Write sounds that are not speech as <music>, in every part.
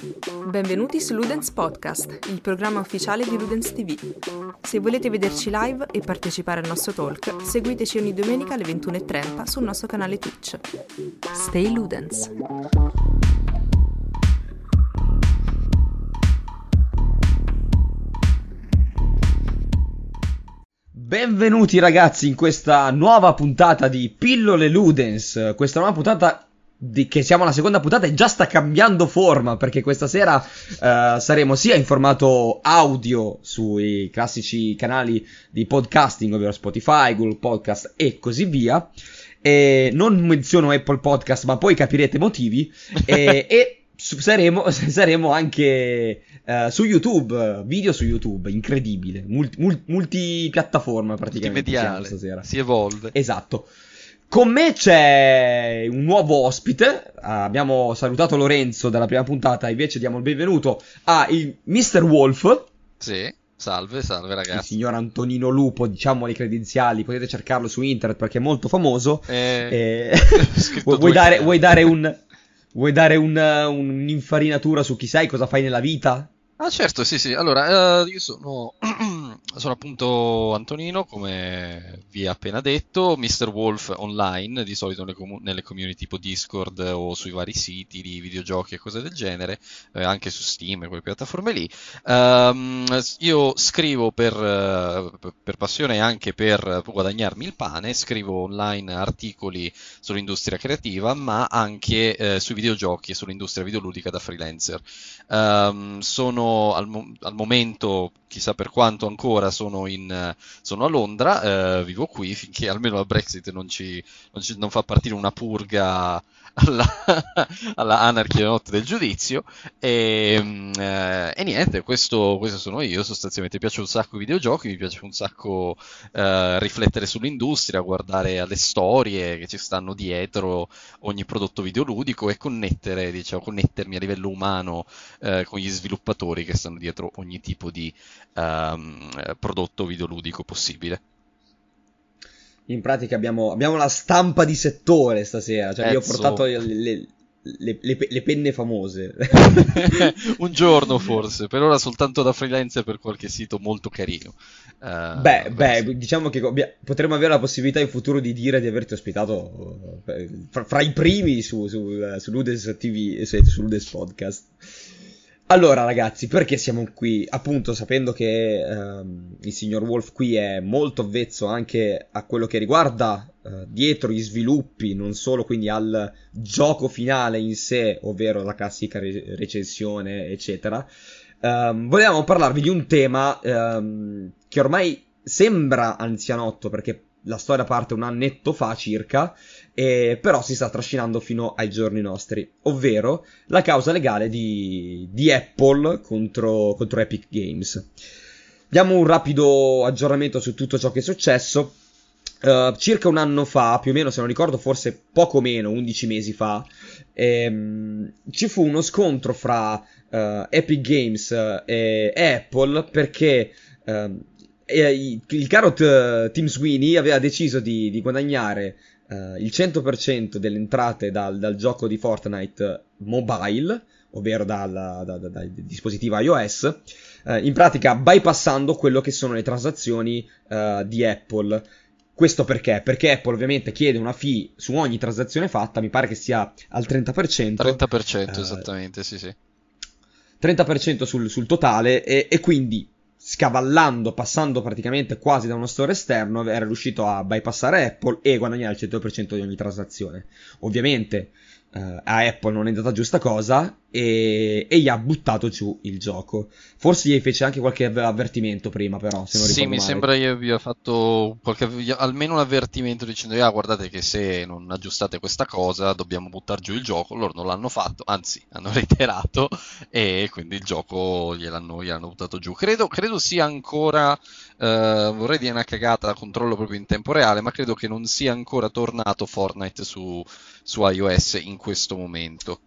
Benvenuti su Ludens Podcast, il programma ufficiale di Ludens TV. Se volete vederci live e partecipare al nostro talk, seguiteci ogni domenica alle 21.30 sul nostro canale Twitch. Stay Ludens! Benvenuti ragazzi in questa nuova puntata di Pillole Ludens, questa nuova puntata di, che siamo alla seconda puntata e già sta cambiando forma perché questa sera uh, saremo sia in formato audio sui classici canali di podcasting, ovvero Spotify, Google Podcast e così via. E non menziono Apple Podcast, ma poi capirete motivi. e, <laughs> e saremo, <laughs> saremo anche uh, su YouTube, video su YouTube, incredibile, multi, multi, multipiattaforma praticamente. Multimediale, si evolve. Esatto. Con me c'è un nuovo ospite, abbiamo salutato Lorenzo dalla prima puntata, invece diamo il benvenuto a il Mr. Wolf. Sì, salve, salve ragazzi. Il signor Antonino Lupo, diciamo le credenziali, potete cercarlo su internet perché è molto famoso. Eh, eh, <laughs> vuoi, dare, vuoi, dare, un, Vuoi dare un, un'infarinatura su chi sei, cosa fai nella vita? Ah certo, sì sì, allora uh, io sono, <clears throat> sono, appunto Antonino, come vi ho appena detto, Mr. Wolf online, di solito nelle, com- nelle, community tipo Discord o sui vari siti di videogiochi e cose del genere, eh, anche su Steam e quelle piattaforme lì. Um, io scrivo per, uh, per, passione e anche per guadagnarmi il pane, scrivo online articoli sull'industria creativa, ma anche uh, sui videogiochi e sull'industria videoludica da freelancer. Um, sono al, mo- al, momento, chissà per quanto ancora, sono, in, sono a Londra, eh, vivo qui finché almeno la Brexit non, ci, non, ci, non fa partire una purga alla, <laughs> alla Anarchy la notte del giudizio. E, mm, eh, e niente, questo, questo, sono io sostanzialmente, mi piace un sacco i videogiochi, mi piace un sacco eh, riflettere sull'industria, guardare alle storie che ci stanno dietro ogni prodotto videoludico e connettere, diciamo, connettermi a livello umano eh, con gli sviluppatori che stanno dietro ogni tipo di um, prodotto videoludico possibile in pratica abbiamo, abbiamo, la stampa di settore stasera. Cioè, io ho portato le, le, le, le, penne famose. <laughs> Un giorno <laughs> forse, per ora soltanto da freelance per qualche sito molto carino. Uh, beh, beh diciamo che potremmo avere la possibilità in futuro di dire di averti ospitato eh, fra, fra i primi su, su, su Ludes TV, su Ludes Podcast. Allora, ragazzi, perché siamo qui? Appunto, sapendo che ehm, il signor Wolf qui è molto avvezzo anche a quello che riguarda eh, dietro gli sviluppi, non solo quindi al gioco finale in sé, ovvero la classica re- recensione, eccetera. Ehm, volevamo parlarvi di un tema ehm, che ormai sembra anzianotto perché la storia parte un annetto fa circa, eh, però si sta trascinando fino ai giorni nostri, ovvero la causa legale di, di Apple contro, contro Epic Games. Diamo un rapido aggiornamento su tutto ciò che è successo. Uh, circa un anno fa, più o meno se non ricordo, forse poco meno, 11 mesi fa, ehm, ci fu uno scontro fra uh, Epic Games e Apple perché uh, il caro t- Tim Sweeney aveva deciso di, di guadagnare uh, il 100% delle entrate dal, dal, gioco di Fortnite mobile, ovvero dal, da, da, dal dispositivo iOS, uh, in pratica bypassando quello che sono le transazioni uh, di Apple. Questo perché? Perché Apple ovviamente chiede una fee su ogni transazione fatta, mi pare che sia al 30%. 30% esattamente, sì sì. 30% sul, sul totale e, e quindi scavallando, passando praticamente quasi da uno store esterno, era riuscito a bypassare Apple e guadagnare il 100% di ogni transazione. Ovviamente Uh, a Apple non è andata giusta cosa e, e, gli ha buttato giù il gioco. Forse gli fece anche qualche avvertimento prima, però. Se non sì, mi male. sembra gli abbia fatto qualche, almeno un avvertimento dicendo: Ah, guardate che se non aggiustate questa cosa dobbiamo buttare giù il gioco. Loro non l'hanno fatto, anzi, hanno <laughs> reiterato e quindi il gioco gliel'hanno, gliel'hanno buttato giù. Credo, credo sia ancora. Uh, vorrei dire una cagata, controllo proprio in tempo reale, ma credo che non sia ancora tornato Fortnite su su iOS in questo momento.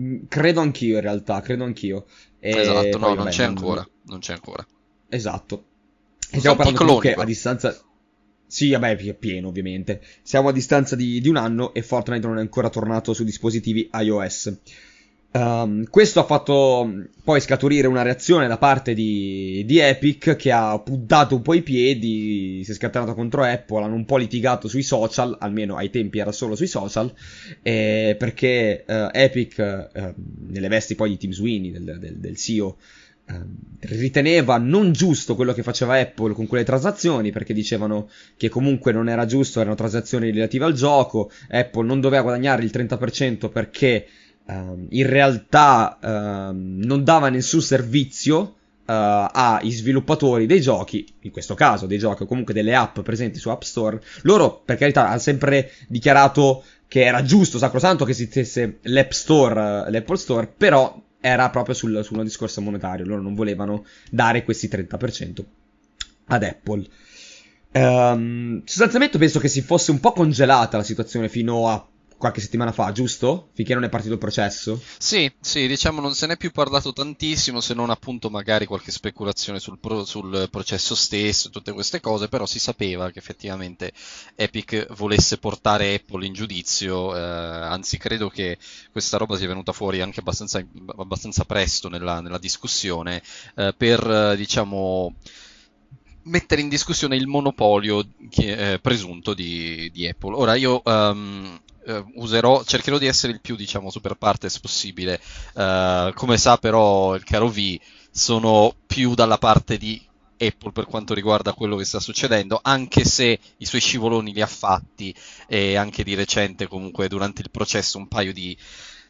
Mm, credo anch'io in realtà, credo anch'io. E esatto, no, non c'è non... ancora, non c'è ancora. Esatto. E stiamo parlando comunque a distanza... Sì, vabbè, è pieno ovviamente. Siamo a distanza di, di, un anno e Fortnite non è ancora tornato su dispositivi iOS. Um, questo ha fatto poi scaturire una reazione da parte di, di, Epic che ha puddato un po' i piedi, si è scatenato contro Apple, hanno un po' litigato sui social, almeno ai tempi era solo sui social, eh, perché uh, Epic, uh, nelle vesti poi di Tim Sweeney, del, del, del CEO, ehm, riteneva non giusto quello che faceva Apple con quelle transazioni perché dicevano che comunque non era giusto, erano transazioni relative al gioco, Apple non doveva guadagnare il 30% perché uh, in realtà uh, non dava nessun servizio uh, ai sviluppatori dei giochi, in questo caso dei giochi o comunque delle app presenti su App Store. Loro, per carità, hanno sempre dichiarato che era giusto, sacrosanto che esistesse l'App Store, l'Apple Store, però era proprio sul, su un discorso monetario. Loro non volevano dare questi 30% ad Apple. Um, sostanzialmente penso che si fosse un po' congelata la situazione fino a qualche settimana fa, giusto? Finché non è partito il processo? Sì, sì, diciamo non se n'è più parlato tantissimo, se non appunto magari qualche speculazione sul, pro, sul processo stesso, tutte queste cose, però si sapeva che effettivamente Epic volesse portare Apple in giudizio, eh, anzi credo che questa roba sia venuta fuori anche abbastanza, abbastanza presto nella, nella discussione, eh, per diciamo mettere in discussione il monopolio che, eh, presunto di, di, Apple. Ora io um, eh, userò, cercherò di essere il più, diciamo, super partes possibile. Uh, come sa però il caro V, sono più dalla parte di Apple per quanto riguarda quello che sta succedendo, anche se i suoi scivoloni li ha fatti e anche di recente comunque durante il processo un paio di,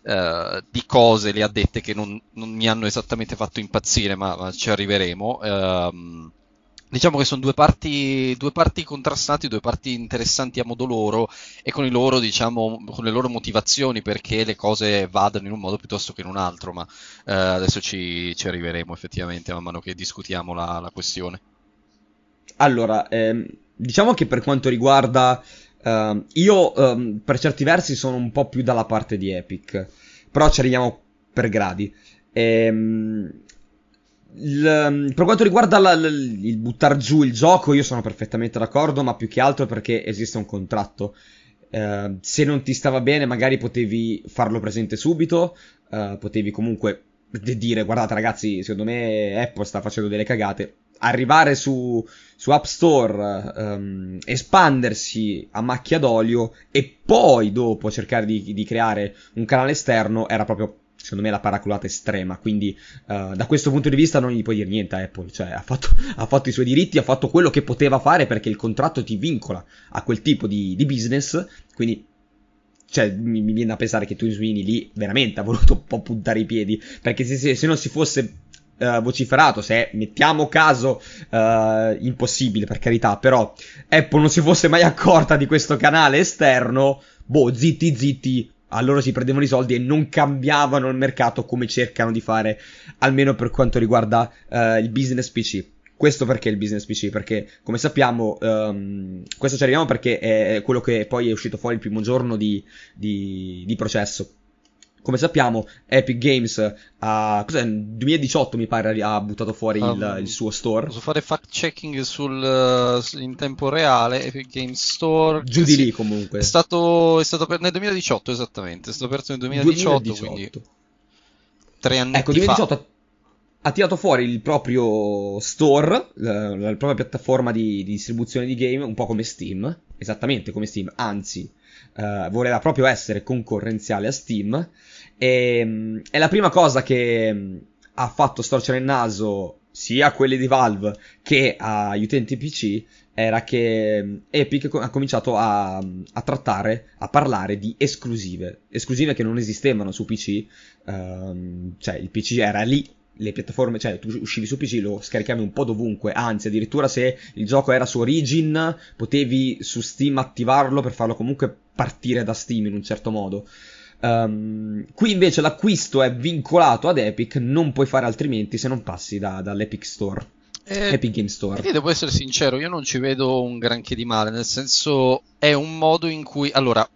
uh, di cose le ha dette che non, non, mi hanno esattamente fatto impazzire, ma, ma ci arriveremo. Uh, Diciamo che sono due parti, due parti contrastanti, due parti interessanti a modo loro e con, loro, diciamo, con le loro motivazioni perché le cose vadano in un modo piuttosto che in un altro, ma eh, adesso ci, ci, arriveremo effettivamente man mano che discutiamo la, la questione. Allora, ehm, diciamo che per quanto riguarda... Uh, io um, per certi versi sono un po' più dalla parte di Epic, però ci arriviamo per gradi. Ehm, il, ehm, per quanto riguarda la, la, il buttare giù il gioco, io sono perfettamente d'accordo, ma più che altro perché esiste un contratto. Uh, se non ti stava bene, magari potevi farlo presente subito, uh, potevi comunque dire guardate ragazzi, secondo me Apple sta facendo delle cagate. Arrivare su, su App Store, um, espandersi a macchia d'olio e poi dopo cercare di, di creare un canale esterno era proprio secondo me la paraculata estrema. Quindi, uh, da questo punto di vista, non gli puoi dire niente a Apple. Cioè, ha fatto, <laughs> ha fatto, i suoi diritti, ha fatto quello che poteva fare perché il contratto ti vincola a quel tipo di, di business. Quindi, cioè, mi, mi, viene a pensare che Twin Sweeney lì veramente ha voluto un po' puntare i piedi. Perché se, se, se non si fosse uh, vociferato, se mettiamo caso, uh, impossibile per carità, però Apple non si fosse mai accorta di questo canale esterno, boh, zitti zitti a loro si prendevano i soldi e non cambiavano il mercato come cercano di fare, almeno per quanto riguarda uh, il business PC. Questo perché il business PC? Perché, come sappiamo, um, questo ci arriviamo perché è quello che poi è uscito fuori il primo giorno di, di, di processo. Come sappiamo, Epic Games ha, cos'è, nel 2018 mi pare ha buttato fuori um, il, il, suo store. Posso fare fact checking sul, in tempo reale, Epic Games Store. Giù di sì, lì comunque. È stato, è stato per, nel 2018 esattamente, è stato aperto nel 2018, 2018. quindi tre anni ecco, 2018 fa. Ha tirato fuori il proprio store, la, la propria piattaforma di, di distribuzione di game, un po' come Steam, esattamente come Steam, anzi, uh, voleva proprio essere concorrenziale a Steam e, ehm, è la prima cosa che mm, ha fatto storcere il naso sia a quelli di Valve che agli utenti PC era che mm, Epic ha cominciato a, a, trattare, a parlare di esclusive, esclusive che non esistevano su PC, um, ehm, cioè il PC era lì, le piattaforme, cioè tu uscivi su PC, lo scaricavi un po' dovunque, anzi addirittura se il gioco era su Origin potevi su Steam attivarlo per farlo comunque partire da Steam in un certo modo. Um, qui invece l'acquisto è vincolato ad Epic, non puoi fare altrimenti se non passi da, dall'Epic Store. Eh, Epic Game Store. Io devo essere sincero, io non ci vedo un granché di male, nel senso è un modo in cui... Allora,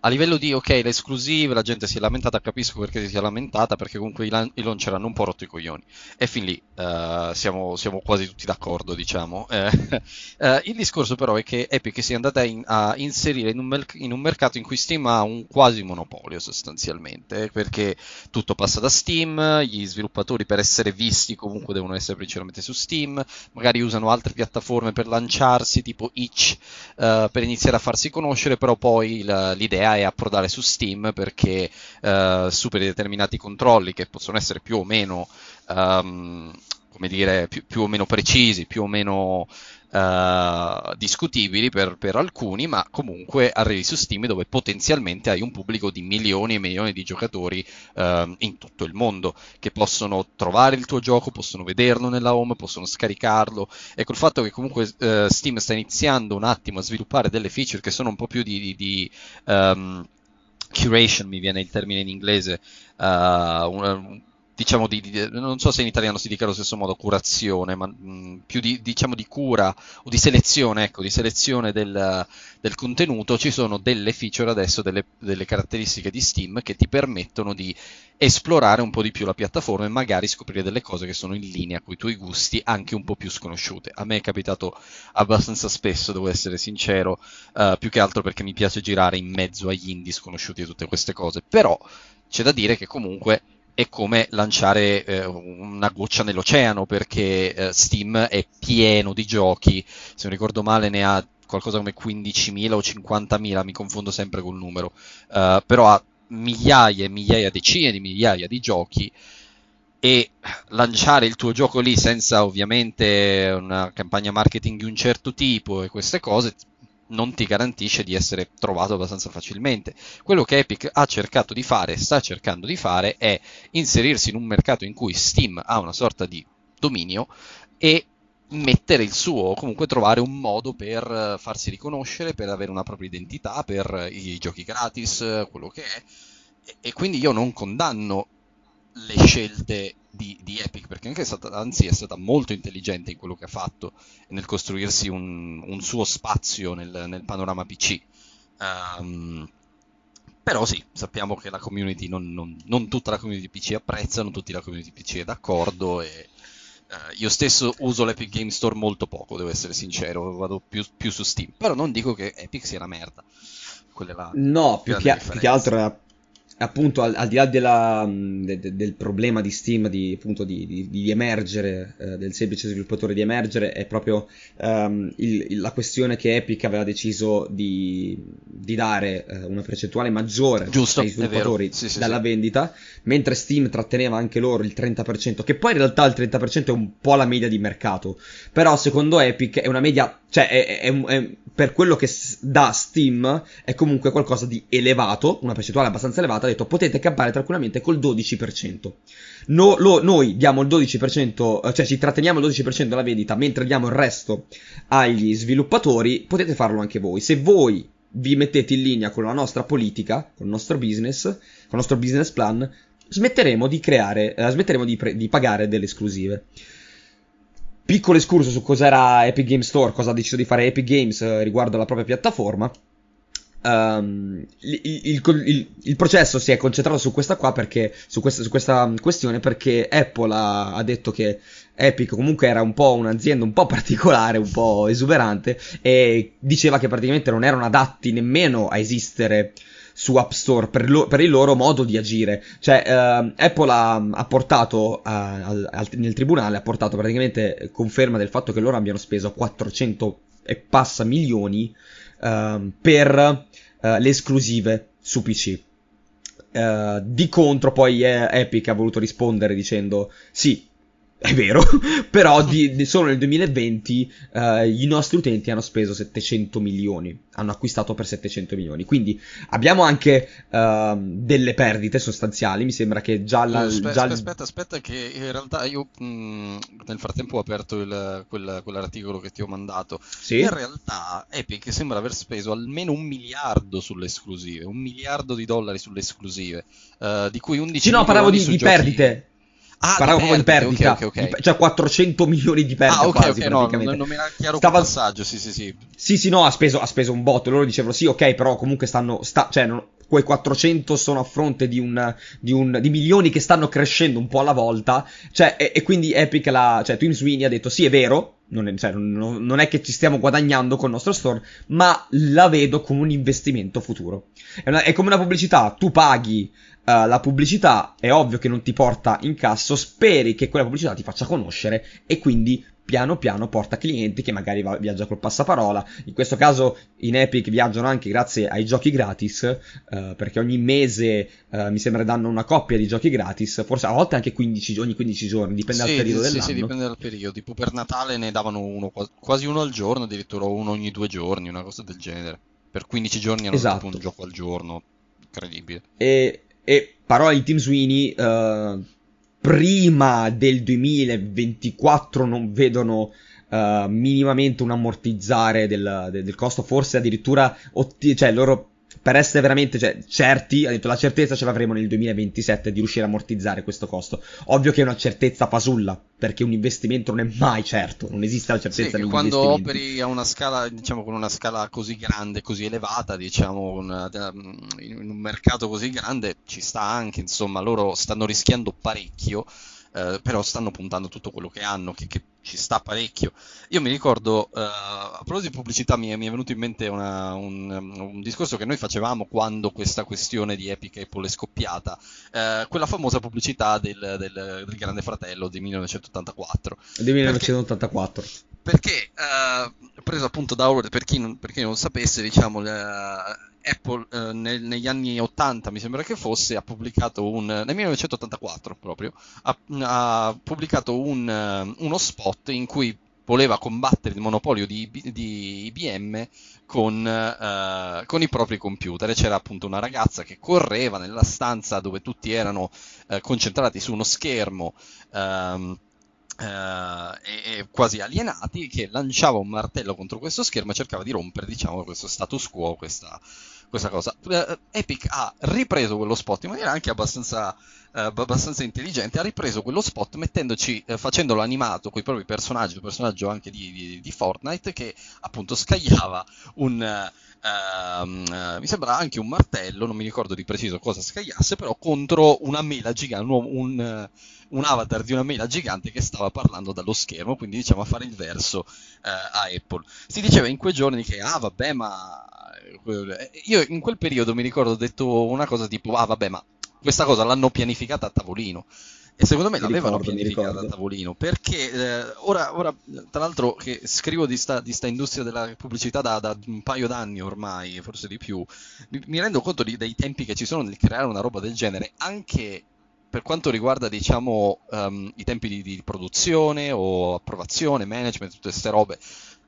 a livello di ok, le esclusive, la gente si è lamentata, capisco perché si è lamentata, perché comunque i, lan- i launcher hanno un po' rotto i coglioni. E fin lì uh, siamo, siamo, quasi tutti d'accordo, diciamo. uh, <laughs> il discorso però è che Epic si è andata in, a inserire in un, mer- in un, mercato in cui Steam ha un quasi monopolio sostanzialmente, perché tutto passa da Steam, gli sviluppatori per essere visti comunque devono essere principalmente su Steam, magari usano altre piattaforme per lanciarsi, tipo Itch, uh, per iniziare a farsi conoscere, però poi la, l'idea è approdare su Steam perché uh, superi determinati controlli che possono essere più o meno, um, come dire, più, più, o meno precisi, più o meno uh, discutibili per, per, alcuni, ma comunque arrivi su Steam dove potenzialmente hai un pubblico di milioni e milioni di giocatori uh, in tutto il mondo che possono trovare il tuo gioco, possono vederlo nella home, possono scaricarlo. Ecco il fatto che comunque uh, Steam sta iniziando un attimo a sviluppare delle feature che sono un po' più di, di, di um, curation, mi viene il termine in inglese, uh, un, diciamo di, di, non so se in italiano si dica allo stesso modo curazione, ma mh, più di, diciamo di cura o di selezione, ecco, di selezione del, del contenuto, ci sono delle feature adesso, delle, delle, caratteristiche di Steam che ti permettono di esplorare un po' di più la piattaforma e magari scoprire delle cose che sono in linea con i tuoi gusti, anche un po' più sconosciute. A me è capitato abbastanza spesso, devo essere sincero, uh, più che altro perché mi piace girare in mezzo agli indie sconosciuti e tutte queste cose, però c'è da dire che comunque è come lanciare eh, una goccia nell'oceano perché eh, Steam è pieno di giochi, se non ricordo male ne ha qualcosa come 15.000 o 50.000, mi confondo sempre col numero, uh, però ha migliaia e migliaia, decine di migliaia di giochi. E lanciare il tuo gioco lì senza ovviamente una campagna marketing di un certo tipo e queste cose non ti garantisce di essere trovato abbastanza facilmente. Quello che Epic ha cercato di fare, sta cercando di fare, è inserirsi in un mercato in cui Steam ha una sorta di dominio e mettere il suo, o comunque trovare un modo per farsi riconoscere, per avere una propria identità, per i giochi gratis, quello che è. E quindi io non condanno le scelte di, di, Epic, perché anche è stata, anzi è stata molto intelligente in quello che ha fatto, nel costruirsi un, un suo spazio nel, nel panorama PC. Um, ehm, però sì, sappiamo che la community, non, non, non, tutta la community PC apprezza, non tutta la community PC è d'accordo e uh, io stesso uso l'Epic Game Store molto poco, devo essere sincero, vado più, più su Steam, però non dico che Epic sia una merda. Quella è la no, più che, più che altro è appunto al, al, di là della, de, de, del problema di Steam di, appunto, di, di, di emergere, eh, del semplice sviluppatore di emergere, è proprio il, il, la questione che Epic aveva deciso di, dare eh, una percentuale maggiore Giusto, ai sviluppatori sì, sì, dalla sì. vendita, mentre Steam tratteneva anche loro il 30%, che poi in realtà il 30% è un po' la media di mercato, però secondo Epic è una media, cioè è, è, è, per quello che dà Steam è comunque qualcosa di elevato, una percentuale abbastanza elevata, ha detto potete campare tranquillamente col 12%. No, lo, noi diamo il 12%, eh, cioè ci tratteniamo il 12% della vendita, mentre diamo il resto agli sviluppatori, potete farlo anche voi. Se voi vi mettete in linea con la nostra politica, con il nostro business, con il nostro business plan, smetteremo di creare, eh, smetteremo di, pre- di pagare delle esclusive piccolo escurso su cos'era Epic Games Store, cosa ha deciso di fare Epic Games eh, riguardo alla propria piattaforma. Um, il, il, il, il, processo si è concentrato su questa qua perché su questa, su questa questione perché Apple ha, ha, detto che Epic comunque era un po' un'azienda un po' particolare, un po' esuberante e diceva che praticamente non erano adatti nemmeno a esistere su App Store per, lo, per il loro modo di agire. Cioè, uh, Apple ha, ha portato uh, al, al, nel tribunale, ha portato praticamente conferma del fatto che loro abbiano speso 400 e passa milioni uh, per le esclusive su PC. di contro, poi Epic ha voluto rispondere dicendo: Sì, è vero, <laughs> però <laughs> di, di solo nel 2020 uh, eh, i nostri utenti hanno speso 700 milioni, hanno acquistato per 700 milioni, quindi abbiamo anche uh, delle perdite sostanziali, mi sembra che già la... Aspetta, già aspetta, aspetta, che in realtà io mh, nel frattempo ho aperto il, quel, quell'articolo che ti ho mandato, sì? in realtà Epic sembra aver speso almeno un miliardo sulle esclusive, un miliardo di dollari sulle esclusive, uh, di cui 11 sì, no, parlavo di, di perdite Ah, Parlavo proprio di perdita, okay, okay, okay. cioè 400 milioni di perdita ah, ok, quasi, ok, no, non, non mi era chiaro Stava... il passaggio, sì, sì, sì. Sì, sì, no, ha speso, ha speso un botto, loro dicevano sì, ok, però comunque stanno, sta, cioè, non, quei 400 sono a fronte di, un, di, un, di milioni che stanno crescendo un po' alla volta, cioè, e, e quindi Epic, la, cioè Twin Sweeney ha detto sì, è vero, non è, cioè, non, non è, che ci stiamo guadagnando con il nostro store, ma la vedo come un investimento futuro. È, una, è come una pubblicità, tu paghi uh, la pubblicità, è ovvio che non ti porta in casso, speri che quella pubblicità ti faccia conoscere e quindi piano piano porta clienti che magari va, viaggia col passaparola. In questo caso in Epic viaggiano anche grazie ai giochi gratis, uh, perché ogni mese uh, mi sembra danno una coppia di giochi gratis, forse a volte anche 15, ogni 15 giorni, dipende sì, dal periodo sì, dell'anno. Sì, dipende dal periodo. Tipo per Natale ne davano uno, quasi uno al giorno, addirittura uno ogni due giorni, una cosa del genere. Per 15 giorni hanno esatto. un gioco al giorno, incredibile. E, e parola di Team Sweeney... Uh, prima del 2024 non vedono uh, minimamente un ammortizzare del, del, del, costo, forse addirittura, otti- cioè loro per essere veramente cioè, certi, ha detto la certezza ce l'avremo nel 2027 di riuscire a ammortizzare questo costo. Ovvio che è una certezza fasulla, perché un investimento non è mai certo, non esiste la certezza sì, di un quando operi a una scala, diciamo, con una scala così grande, così elevata, diciamo, una, in un mercato così grande, ci sta anche, insomma, loro stanno rischiando parecchio eh, però stanno puntando tutto quello che hanno, che, che ci sta parecchio. Io mi ricordo, eh, a proposito di pubblicità, mi è, mi è venuto in mente una, un, un, discorso che noi facevamo quando questa questione di Epic Apple è scoppiata, eh, quella famosa pubblicità del, del, del, Grande Fratello del 1984. Del 1984. Perché, perché eh, preso appunto da Howard, per chi non, per chi non sapesse, diciamo, Apple eh, nel, negli anni 80, mi sembra che fosse, ha pubblicato un, nel 1984 proprio, ha, ha pubblicato un, uh, uno spot in cui voleva combattere il monopolio di, di IBM con, uh, con, i propri computer. C'era appunto una ragazza che correva nella stanza dove tutti erano uh, concentrati su uno schermo. Um, Uh, e, e, quasi alienati che lanciava un martello contro questo schermo e cercava di rompere diciamo questo status quo questa, questa cosa. Uh, Epic ha ripreso quello spot in maniera anche abbastanza, uh, abbastanza intelligente, ha ripreso quello spot mettendoci, uh, facendolo animato con i propri personaggi, un personaggio anche di, di, di Fortnite che appunto scagliava un... Uh, mi sembra anche un martello, non mi ricordo di preciso cosa scagliasse, però contro una mela gigante, un, un, un, avatar di una mela gigante che stava parlando dallo schermo, quindi diciamo a fare il verso uh, a Apple. Si diceva in quei giorni che, ah vabbè, ma io in quel periodo mi ricordo ho detto una cosa tipo, ah vabbè, ma questa cosa l'hanno pianificata a tavolino. E secondo me mi l'avevano ricordo, pianificata a tavolino. Perché eh, ora, ora, tra l'altro, che scrivo di sta, di sta industria della pubblicità da, da, un paio d'anni ormai, forse di più, mi, mi rendo conto di, dei tempi che ci sono nel creare una roba del genere, anche per quanto riguarda, diciamo, um, i tempi di, di, produzione o approvazione, management, tutte queste robe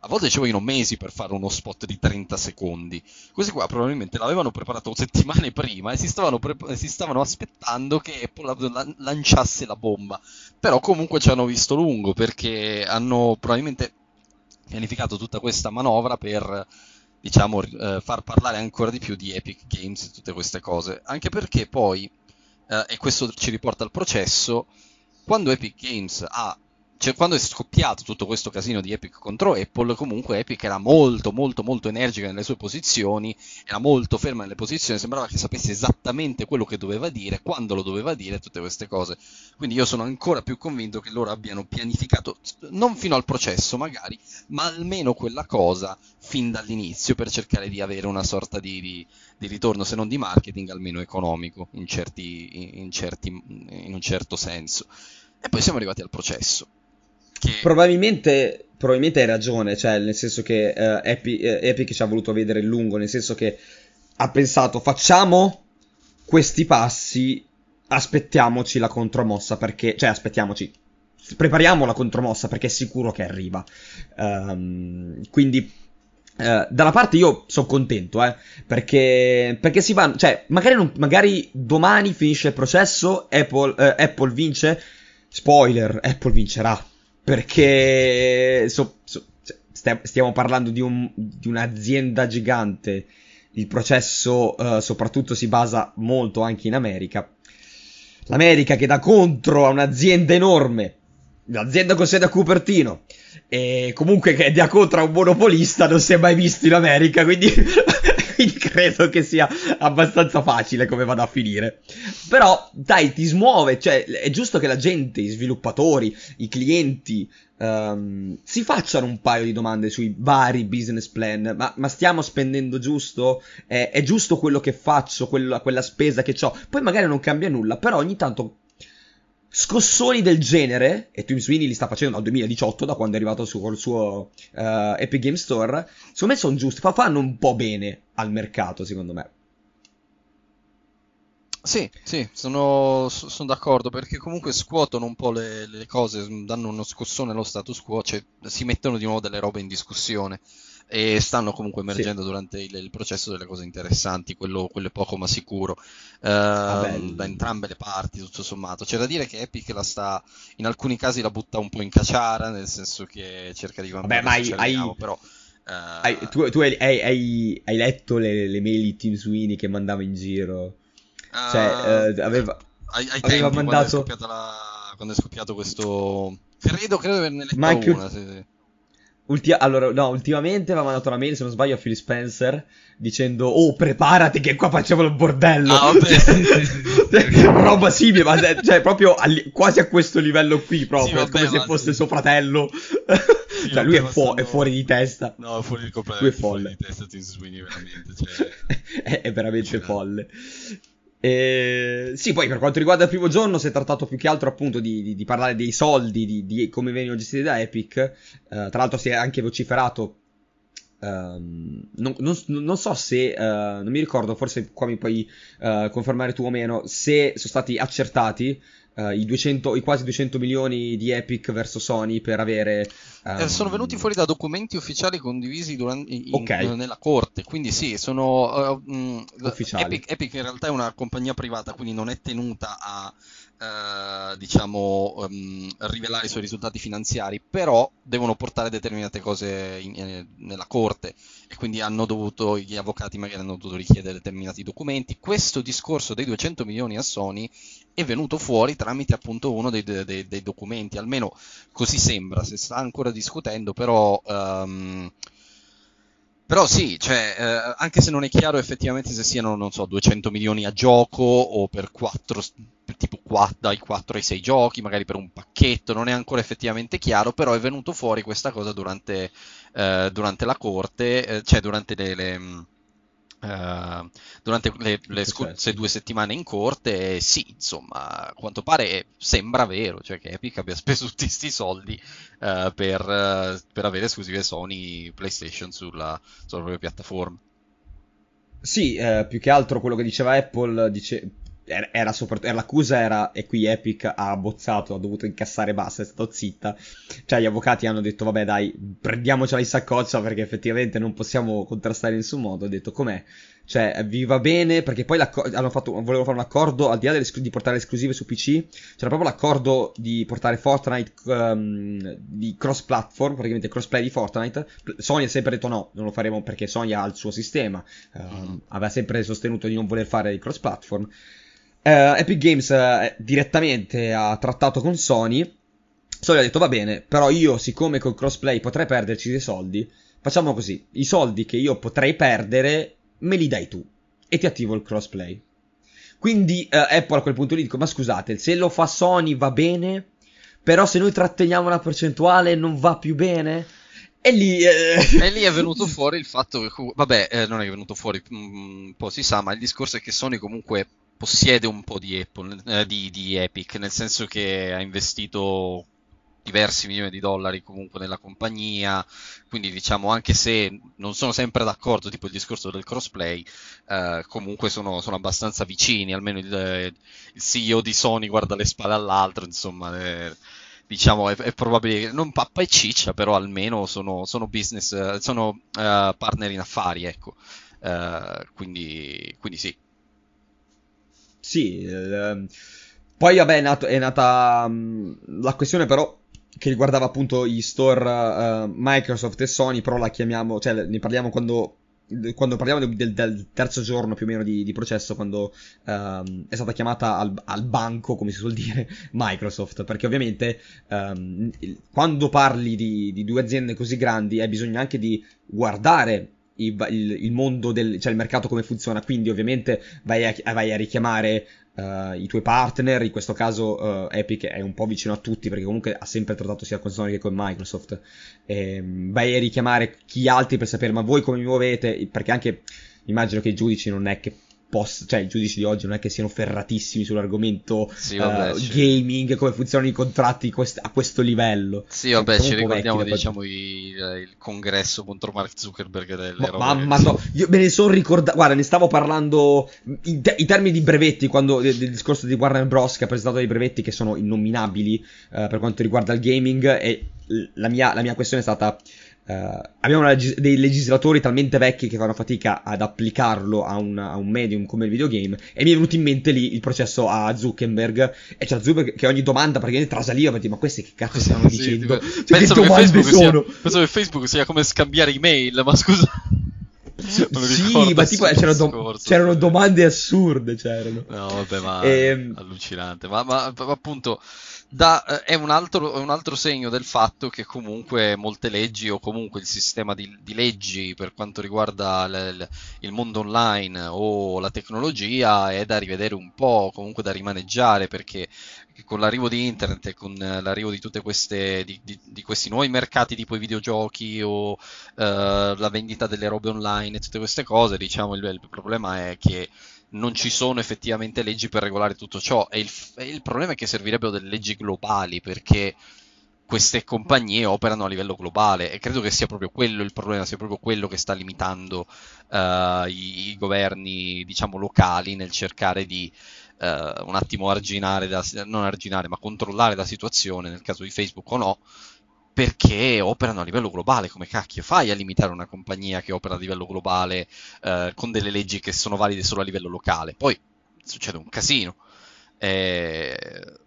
a volte ci vogliono mesi per fare uno spot di 30 secondi. Questi qua probabilmente l'avevano preparato settimane <laughs> prima e si stavano, pre- si stavano aspettando che Apple la- lanciasse la bomba. Però comunque ci hanno visto lungo perché hanno probabilmente pianificato tutta questa manovra per diciamo eh, far parlare ancora di più di Epic Games e tutte queste cose. Anche perché poi, eh, e questo ci riporta al processo, quando Epic Games ha cioè, quando è scoppiato tutto questo casino di Epic contro Apple, comunque Epic era molto, molto, molto energica nelle sue posizioni, era molto ferma nelle posizioni, sembrava che sapesse esattamente quello che doveva dire, quando lo doveva dire, tutte queste cose. Quindi io sono ancora più convinto che loro abbiano pianificato, non fino al processo magari, ma almeno quella cosa fin dall'inizio per cercare di avere una sorta di, di, di ritorno, se non di marketing, almeno economico, in, certi, in, certi, in un certo senso. E poi siamo arrivati al processo che... Probabilmente, probabilmente hai ragione, cioè nel senso che uh, Epic, uh, Epic ci ha voluto vedere il lungo, nel senso che ha pensato facciamo questi passi, aspettiamoci la contromossa perché, cioè aspettiamoci, prepariamo la contromossa perché è sicuro che arriva. Um, quindi Uh, da una parte io sono contento, eh, perché, perché si va, cioè, magari, non, magari domani finisce il processo, Apple, uh, Apple vince, spoiler, Apple vincerà, perché so, so, cioè, stiamo parlando di, un, di, un'azienda gigante, il processo uh, soprattutto si basa molto anche in America. l'America che dà contro a un'azienda enorme, un'azienda con sede a Cupertino, e comunque che dia contro a un monopolista non si è mai visto in America, quindi, <laughs> <laughs> quindi credo che sia abbastanza facile come vada a finire. Però, dai, ti smuove, cioè, è giusto che la gente, i sviluppatori, i clienti, um, si facciano un paio di domande sui vari business plan, ma, ma stiamo spendendo giusto? È, è, giusto quello che faccio, quella, quella spesa che ho? Poi magari non cambia nulla, però ogni tanto scossoni del genere, e Tim Sweeney li sta facendo dal 2018, da quando è arrivato su, col suo uh, Epic Game Store, secondo me sono giusti, fanno un po' bene al mercato, secondo me. Sì, sì, sono, sono d'accordo perché comunque scuotono un po' le, le, cose, danno uno scossone allo status quo, cioè si mettono di nuovo delle robe in discussione e stanno comunque emergendo sì. durante il, il, processo delle cose interessanti, quello, quello è poco ma sicuro, uh, da entrambe le parti tutto sommato. C'è da dire che Epic la sta, in alcuni casi la butta un po' in cacciara, nel senso che cerca di Vabbè, ma hai, hai, però... Uh, hai, tu, tu hai, hai, letto le, le, mail di Tim Sweeney che mandava in giro? Uh, cioè, aveva, ai, ai aveva tempi, mandato... Quando è, la, quando è, scoppiato questo... Credo, credo di averne letta Michael... una, sì, sì. Ulti- allora, no, ultimamente aveva mandato una mail, se non sbaglio, a Phil Spencer dicendo Oh, preparati che qua facciamo il bordello. Ah, <laughs> Roba simile, ma cioè, proprio a quasi a questo livello qui, proprio, sì, vabbè, come se fosse sì. suo fratello. <laughs> Sì, cioè, lui è, fu- è, fuori di testa. No, fuori di, lui è folle. di testa Tim Sweeney, veramente. Cioè... <laughs> è, è, veramente folle. E... Sì, poi per quanto riguarda il primo giorno si è trattato più che altro appunto di, di, di parlare dei soldi, di, di, come vengono gestiti da Epic. Uh, tra l'altro si è anche vociferato. Um, non, non, non, so se, uh, non mi ricordo, forse qua mi puoi uh, confermare tu o meno, se sono stati accertati uh, i, 200, i, quasi 200 milioni di Epic verso Sony per avere... Um... sono venuti fuori da documenti ufficiali condivisi durante, in, okay. nella corte, quindi sì, sono... Uh, ufficiali. Epic, Epic in realtà è una compagnia privata, quindi non è tenuta a eh, diciamo, um, rivelare i suoi risultati finanziari, però devono portare determinate cose in, in, nella corte e quindi hanno dovuto, gli avvocati magari hanno dovuto richiedere determinati documenti. Questo discorso dei 200 milioni a Sony è venuto fuori tramite appunto uno dei, dei, dei documenti, almeno così sembra, si sta ancora discutendo, però... Um, però sì, cioè, eh, anche se non è chiaro effettivamente se siano, non so, 200 milioni a gioco o per 4, tipo 4, dai 4 ai 6 giochi, magari per un pacchetto, non è ancora effettivamente chiaro, però è venuto fuori questa cosa durante, eh, durante la corte, eh, cioè durante le, le Uh, durante le, le scorse due settimane in corte, eh, sì, insomma, a quanto pare sembra vero, cioè che Epic abbia <laughs> speso tutti questi soldi uh, per, uh, per, avere esclusive Sony PlayStation sulla, sulla propria piattaforma. Sì, più che altro quello che diceva Apple, dice, era, era, sopra, l'accusa era, e qui Epic ha abbozzato, ha dovuto incassare basta, è stato zitta. Cioè gli avvocati hanno detto, vabbè dai, prendiamocela in saccoccia perché effettivamente non possiamo contrastare in nessun modo. Ha detto, com'è? Cioè, vi va bene, perché poi hanno fatto, volevano fare un accordo, al di là di portare le esclusive su PC, c'era proprio l'accordo di portare Fortnite um, di cross-platform, praticamente cross-play di Fortnite. Sony ha sempre detto no, non lo faremo perché Sony ha il suo sistema, um, aveva sempre sostenuto di non voler fare il cross-platform. Uh, Epic Games uh, direttamente ha trattato con Sony. Sony ha detto va bene, però io siccome col crossplay potrei perderci dei soldi, facciamo così, i soldi che io potrei perdere me li dai tu e ti attivo il crossplay. Quindi uh, Apple a quel punto lì dico ma scusate, se lo fa Sony va bene, però se noi tratteniamo una percentuale non va più bene? E lì, eh... e lì, è venuto fuori il fatto che, vabbè, eh, non è venuto fuori, mm, un po' si sa, ma il discorso è che Sony comunque possiede un po' di, Apple, eh, di, di Epic, nel senso che ha investito diversi milioni di dollari comunque nella compagnia, quindi diciamo anche se non sono sempre d'accordo, tipo il discorso del crossplay, eh, comunque sono, sono, abbastanza vicini, almeno il, il, CEO di Sony guarda le spalle all'altro, insomma, eh, diciamo è, è, probabile, non pappa e ciccia, però almeno sono, sono business, sono uh, partner in affari, ecco, uh, quindi, quindi sì. Sì, ehm, poi vabbè è, nato, è nata um, la questione però che riguardava appunto gli store uh, Microsoft e Sony, però la chiamiamo, cioè ne parliamo quando quando parliamo del, del, terzo giorno più o meno di, di processo, quando um, è stata chiamata al, al, banco, come si suol dire, <laughs> Microsoft, perché ovviamente um, quando parli di, di due aziende così grandi hai bisogno anche di guardare il, il, mondo del, cioè il mercato come funziona, quindi ovviamente vai a, vai a richiamare uh, i tuoi partner, in questo caso uh, Epic è un po' vicino a tutti perché comunque ha sempre trattato sia con Sony che con Microsoft, e, um, vai a richiamare chi altri per sapere ma voi come vi muovete, perché anche immagino che i giudici non è che post, cioè i giudici di oggi non è che siano ferratissimi sull'argomento sì, vabbè, uh, gaming, come funzionano i contratti quest- a questo livello. Sì, vabbè, ci ricordiamo diciamo il, il, congresso contro Mark Zuckerberg delle ma, robe. Ma, ma no, io me ne sono ricordato, guarda, ne stavo parlando in, te- in termini di brevetti, quando del, del, discorso di Warner Bros. che ha presentato dei brevetti che sono innominabili uh, per quanto riguarda il gaming e la mia, la mia questione è stata Uh, abbiamo legis- dei legislatori talmente vecchi che fanno fatica ad applicarlo a un, a un, medium come il videogame e mi è venuto in mente lì il processo a Zuckerberg e c'è Zuckerberg che ogni domanda praticamente trasaliva per dire ma questi che cazzo stanno <laughs> sì, dicendo tipo, cioè, penso, che che sono? Sia, penso che Facebook sia come scambiare email ma scusa <laughs> sì, ma tipo c'erano, do- c'erano, domande assurde. C'erano. No, vabbè, ma e... Ehm, allucinante. Ma, ma, ma appunto, da, eh, è, un altro, è, un altro, segno del fatto che comunque molte leggi o comunque il sistema di, di leggi per quanto riguarda le, le, il mondo online o la tecnologia è da rivedere un po', comunque da rimaneggiare perché con l'arrivo di internet e con l'arrivo di di questi nuovi mercati tipo i videogiochi o uh, la vendita delle robe online e tutte queste cose, diciamo il, il problema è che non ci sono effettivamente leggi per regolare tutto ciò. E il, e il problema è che servirebbero delle leggi globali perché queste compagnie operano a livello globale e credo che sia proprio quello il problema, sia proprio quello che sta limitando uh, i, i, governi, diciamo, locali nel cercare di uh, un attimo arginare, la, non arginare, ma controllare la situazione nel caso di Facebook o no, perché operano a livello globale, come cacchio fai a limitare una compagnia che opera a livello globale eh, con delle leggi che sono valide solo a livello locale? Poi succede un casino. Eh,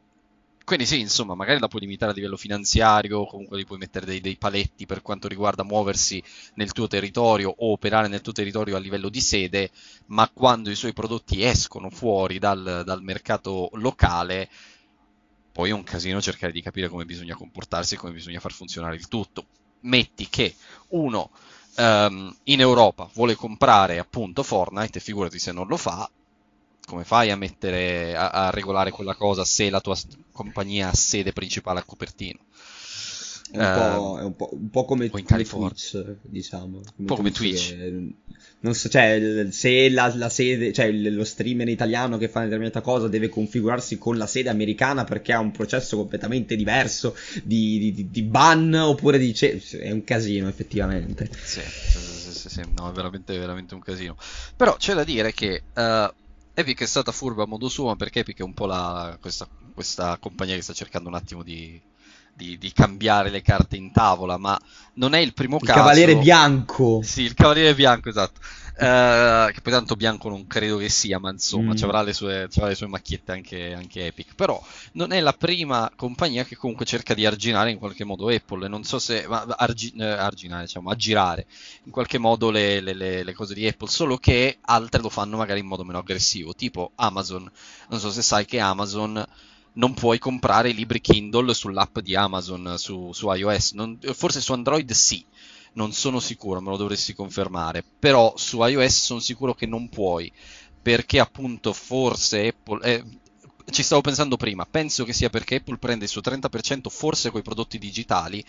quindi sì, insomma, magari la puoi limitare a livello finanziario, comunque gli puoi mettere dei, dei, paletti per quanto riguarda muoversi nel tuo territorio o operare nel tuo territorio a livello di sede, ma quando i suoi prodotti escono fuori dal, dal mercato locale, poi è un casino cercare di capire come bisogna comportarsi e come bisogna far funzionare il tutto. Metti che uno um, in Europa vuole comprare appunto Fortnite, e figurati se non lo fa, come fai a mettere a, a regolare quella cosa se la tua compagnia ha sede principale a Cupertino? È un, po', è un, po', un po', come, Twitch, diciamo. Un po' come Twitch. Che, non so, cioè, se la, la, sede, cioè lo streamer italiano che fa una determinata cosa deve configurarsi con la sede americana perché ha un processo completamente diverso di, di, di ban oppure di... È un casino effettivamente. Sì, sì, sì, sì, no, è veramente, veramente un casino. Però c'è da dire che... Uh, Epic è stata furba a modo suo, perché Epic è un po' la, questa, questa compagnia che sta cercando un attimo di, di, di, cambiare le carte in tavola, ma non è il primo il caso. Il Cavaliere Bianco. Sì, il Cavaliere Bianco, esatto. Uh, che poi tanto bianco non credo che sia, ma insomma, mm. avrà, le sue, avrà le sue macchiette anche, anche, Epic. Però non è la prima compagnia che comunque cerca di arginare in qualche modo Apple. Non so se. Ma, argi, eh, arginare, diciamo, aggirare in qualche modo le, le, le, le, cose di Apple. Solo che altre lo fanno magari in modo meno aggressivo, tipo Amazon. Non so se sai che Amazon non puoi comprare i libri Kindle sull'app di Amazon su, su iOS. Non, forse su Android sì, non sono sicuro, me lo dovresti confermare. Però su iOS sono sicuro che non puoi, perché appunto forse Apple... Eh, ci stavo pensando prima, penso che sia perché Apple prende il suo 30% forse con i prodotti digitali,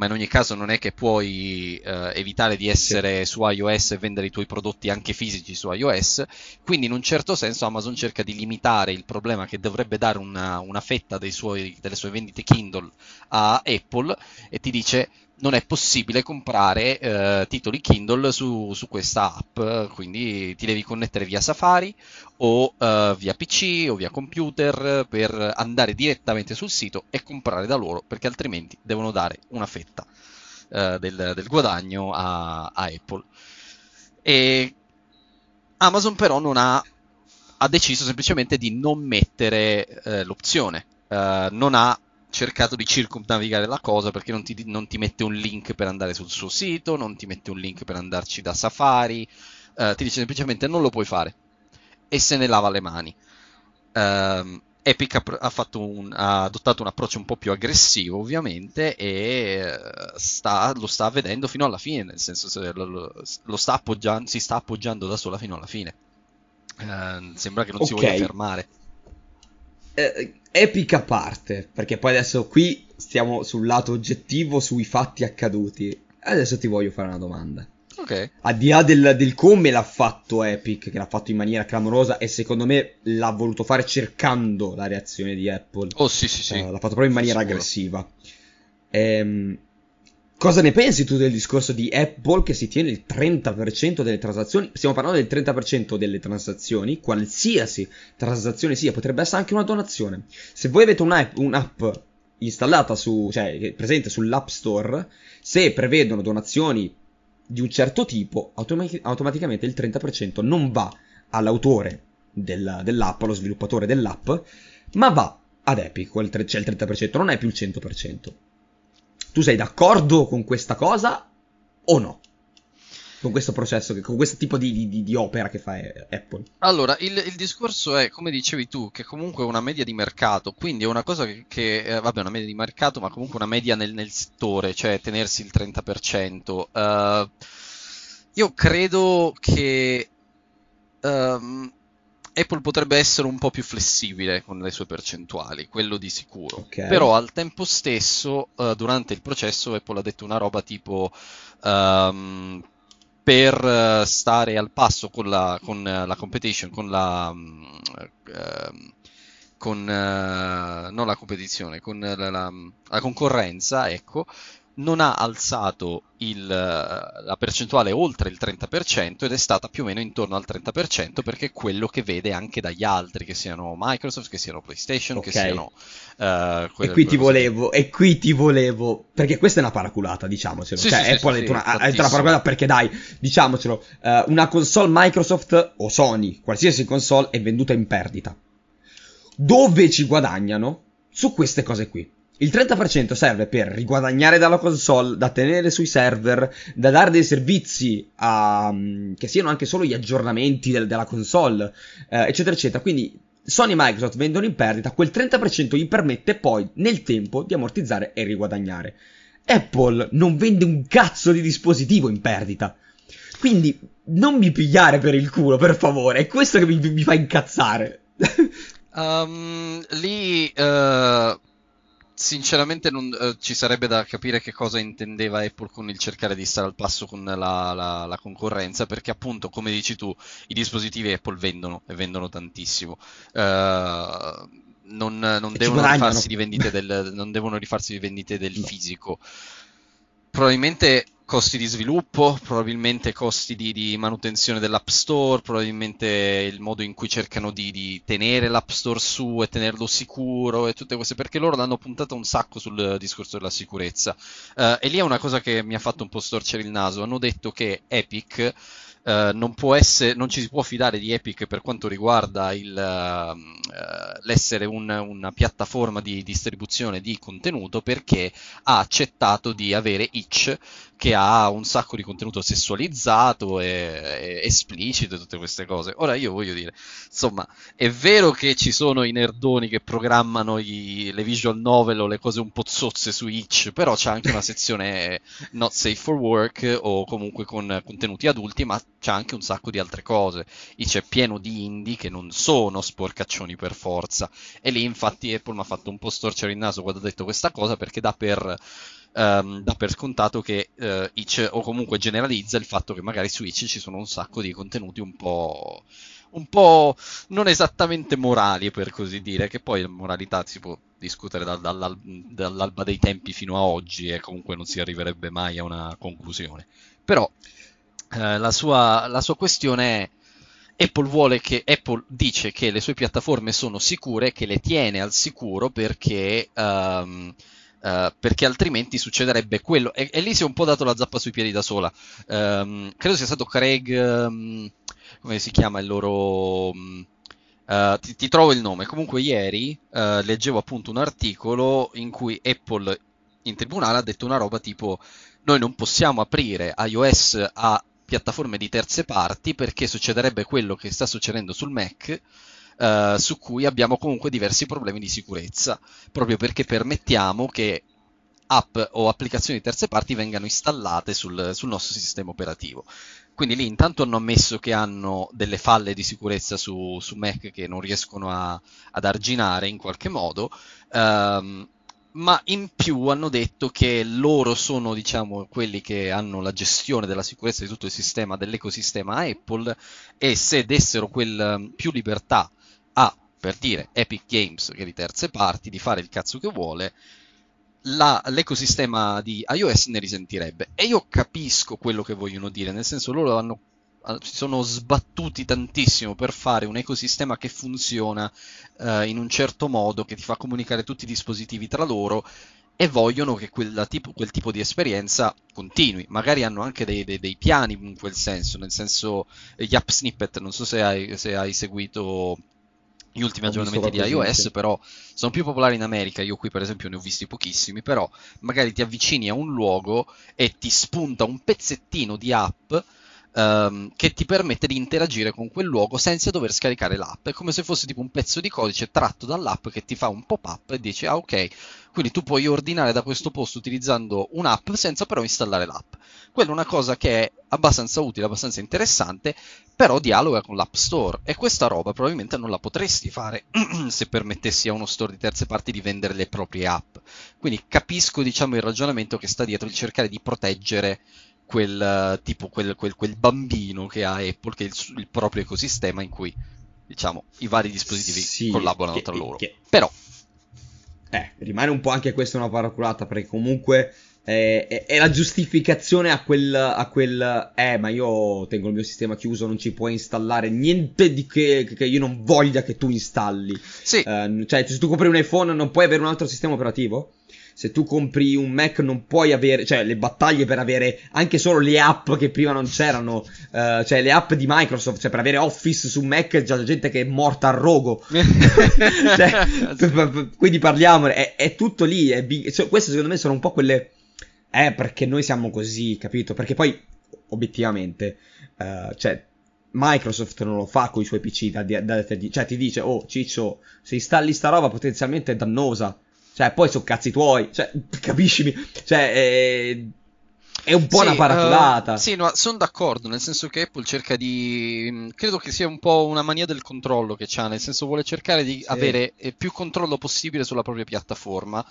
ma in ogni caso non è che puoi eh, evitare di essere su iOS e vendere i tuoi prodotti anche fisici su iOS, quindi in un certo senso Amazon cerca di limitare il problema che dovrebbe dare una, una fetta suoi, delle sue vendite Kindle a Apple e ti dice non è possibile comprare eh, titoli Kindle su, su, questa app, quindi ti devi connettere via Safari o eh, via PC o via computer per andare direttamente sul sito e comprare da loro, perché altrimenti devono dare una fetta eh, del, del, guadagno a, a, Apple. E Amazon però non ha, ha deciso semplicemente di non mettere eh, l'opzione, eh, non ha cercato di circumnavigare la cosa perché non ti, non ti, mette un link per andare sul suo sito, non ti mette un link per andarci da Safari, uh, ti dice semplicemente non lo puoi fare e se ne lava le mani. Uh, Epic ha, ha, un, ha, adottato un approccio un po' più aggressivo, ovviamente, e eh, sta, lo sta vedendo fino alla fine, nel senso lo, lo sta appoggiando, si sta appoggiando da sola fino alla fine. Uh, sembra che non okay. si voglia fermare. Eh, Epic a parte, perché poi adesso qui stiamo sul lato oggettivo, sui fatti accaduti. Adesso ti voglio fare una domanda. Ok. Al di là del, del, come l'ha fatto Epic, che l'ha fatto in maniera clamorosa e secondo me l'ha voluto fare cercando la reazione di Apple. Oh sì sì sì. Uh, l'ha fatto proprio in maniera Sicuro. aggressiva. Ehm, cosa ne pensi tu del discorso di Apple che si tiene il 30% delle transazioni? Stiamo parlando del 30% delle transazioni, qualsiasi transazione sia, potrebbe essere anche una donazione. Se voi avete un'app, un'app installata su, cioè presente sull'App Store, se prevedono donazioni di un certo tipo, automatic- automaticamente il 30% non va all'autore del, dell'app, allo sviluppatore dell'app, ma va ad Epic, cioè il 30%, non è più il 100%. Tu sei d'accordo con questa cosa o no? con questo processo, con questo tipo di, di, di, opera che fa Apple. Allora, il, il, discorso è, come dicevi tu, che comunque è una media di mercato, quindi è una cosa che, che eh, vabbè, una media di mercato, ma comunque una media nel, nel settore, cioè tenersi il 30%. Uh, eh, io credo che um, Apple potrebbe essere un po' più flessibile con le sue percentuali, quello di sicuro. Okay. Però al tempo stesso, uh, durante il processo, Apple ha detto una roba tipo... Um, per eh, stare al passo con la, con eh, la competition, con la... Uh, con uh, non la competizione, con la, la, la concorrenza, ecco, non ha alzato il, la percentuale oltre il 30% ed è stata più o meno intorno al 30% perché è quello che vede anche dagli altri, che siano Microsoft, che siano PlayStation, okay. che siano... Uh, e qui ti volevo, e qui ti volevo, perché questa è una paraculata, diciamocelo. Sì, cioè, sì, Apple sì, ha detto una, detto una paraculata perché dai, diciamocelo, uh, una console Microsoft o Sony, qualsiasi console è venduta in perdita. Dove ci guadagnano? Su queste cose qui. Il 30% serve per riguadagnare dalla console, da tenere sui server, da dare dei servizi a, mm, che siano anche solo gli aggiornamenti del, della console, eh, eccetera, eccetera. Quindi Sony e Microsoft vendono in perdita, quel 30% gli permette poi nel tempo di ammortizzare e riguadagnare. Apple non vende un cazzo di dispositivo in perdita. Quindi non mi pigliare per il culo, per favore, è questo che mi, mi fa incazzare. um, <laughs> lì uh sinceramente non, eh, ci sarebbe da capire che cosa intendeva Apple con il cercare di stare al passo con la, la, la, concorrenza, perché appunto, come dici tu, i dispositivi Apple vendono e vendono tantissimo. Uh, non, non, devono rifarsi del, non, devono rifarsi di vendite del fisico. Probabilmente costi di sviluppo, probabilmente costi di, di, manutenzione dell'App Store, probabilmente il modo in cui cercano di, di, tenere l'App Store su e tenerlo sicuro e tutte queste, perché loro l'hanno puntata un sacco sul discorso della sicurezza. Uh, e lì è una cosa che mi ha fatto un po' storcere il naso. Hanno detto che Epic Uh, non, essere, non, ci si può fidare di Epic per quanto riguarda il, uh, l'essere un, una piattaforma di distribuzione di contenuto perché ha accettato di avere Itch che ha un sacco di contenuto sessualizzato e, e esplicito e tutte queste cose. Ora io voglio dire, insomma, è vero che ci sono i nerdoni che programmano i, le visual novel o le cose un po' zozze su Itch, però c'è anche una sezione <laughs> not safe for work o comunque con contenuti adulti, ma c'è anche un sacco di altre cose. Itch è pieno di indie che non sono sporcaccioni per forza. E lì infatti Apple mi ha fatto un po' storcere il naso quando ha detto questa cosa perché dà per um, dà per scontato che uh, Itch o comunque generalizza il fatto che magari su Itch ci sono un sacco di contenuti un po' un po' non esattamente morali per così dire, che poi la moralità si può discutere dal, dal, dall'alba dei tempi fino a oggi e comunque non si arriverebbe mai a una conclusione. Però eh, la, sua, la sua questione è Apple vuole che Apple dice che le sue piattaforme sono sicure, che le tiene al sicuro perché um, Uh, perché altrimenti succederebbe quello. E, e, lì si è un po' dato la zappa sui piedi da sola. Um, credo sia stato Craig, um, come si chiama il loro... Uh, ti, ti, trovo il nome. Comunque, ieri uh, leggevo appunto un articolo in cui Apple in tribunale ha detto una roba tipo: Noi non possiamo aprire iOS a piattaforme di terze parti perché succederebbe quello che sta succedendo sul Mac. Uh, su cui abbiamo comunque diversi problemi di sicurezza, proprio perché permettiamo che app o applicazioni di terze parti vengano installate sul, sul nostro sistema operativo. Quindi lì intanto hanno ammesso che hanno delle falle di sicurezza su, su Mac che non riescono a, ad arginare in qualche modo, ehm, ma in più hanno detto che loro sono diciamo, quelli che hanno la gestione della sicurezza di tutto il sistema, dell'ecosistema Apple e se dessero quel, più libertà a, per dire, Epic Games che di terze parti, di fare il cazzo che vuole, la, l'ecosistema di iOS ne risentirebbe. E io capisco quello che vogliono dire, nel senso loro hanno, si sono sbattuti tantissimo per fare un ecosistema che funziona uh, in un certo modo, che ti fa comunicare tutti i dispositivi tra loro e vogliono che tipo, quel tipo di esperienza continui. Magari hanno anche dei, dei, dei, piani in quel senso, nel senso gli app snippet, non so se hai, se hai seguito gli ultimi Ho aggiornamenti di iOS, però sono più popolari in America. Io qui, per esempio, ne ho visti pochissimi. Però magari ti avvicini a un luogo e ti spunta un pezzettino di app um, che ti permette di interagire con quel luogo senza dover scaricare l'app. È come se fosse tipo un pezzo di codice tratto dall'app che ti fa un pop-up e dice: Ah, ok. Quindi tu puoi ordinare da questo posto utilizzando un'app senza però installare l'app. Quella è una cosa che è abbastanza utile, abbastanza interessante, però dialoga con l'App Store e questa roba probabilmente non la potresti fare <clears throat> se permettessi a uno store di terze parti di vendere le proprie app. Quindi capisco diciamo il ragionamento che sta dietro di cercare di proteggere quel, tipo, quel, quel, quel bambino che ha Apple, che è il, il, proprio ecosistema in cui diciamo i vari dispositivi sì, collaborano che, tra loro. Che... Però eh, rimane un po' anche questa una paraculata perché comunque è, è, è, la giustificazione a quel, a quel, eh, ma io tengo il mio sistema chiuso, non ci puoi installare niente di che, che io non voglia che tu installi. Sì. Uh, cioè, se tu compri un iPhone non puoi avere un altro sistema operativo? Se tu compri un Mac non puoi avere, cioè le battaglie per avere anche solo le app che prima non c'erano, uh, cioè le app di Microsoft, cioè per avere Office su Mac c'è già gente che è morta al rogo. <laughs> cioè, <laughs> quindi parliamo, è, è tutto lì, è big, cioè, queste secondo me sono un po' quelle è perché noi siamo così, capito? Perché poi, obiettivamente, uh, cioè, Microsoft non lo fa con i suoi PC, da, da, da, cioè ti dice, oh Ciccio, se installi sta roba potenzialmente è dannosa, cioè poi sono cazzi tuoi, cioè, <laughs> capiscimi, cioè, è, è un po' sì, una paraculata. Uh, sì, no, sono d'accordo, nel senso che Apple cerca di. Mm, credo che sia un po' una mania del controllo che ha, nel senso vuole cercare di sì. avere più controllo possibile sulla propria piattaforma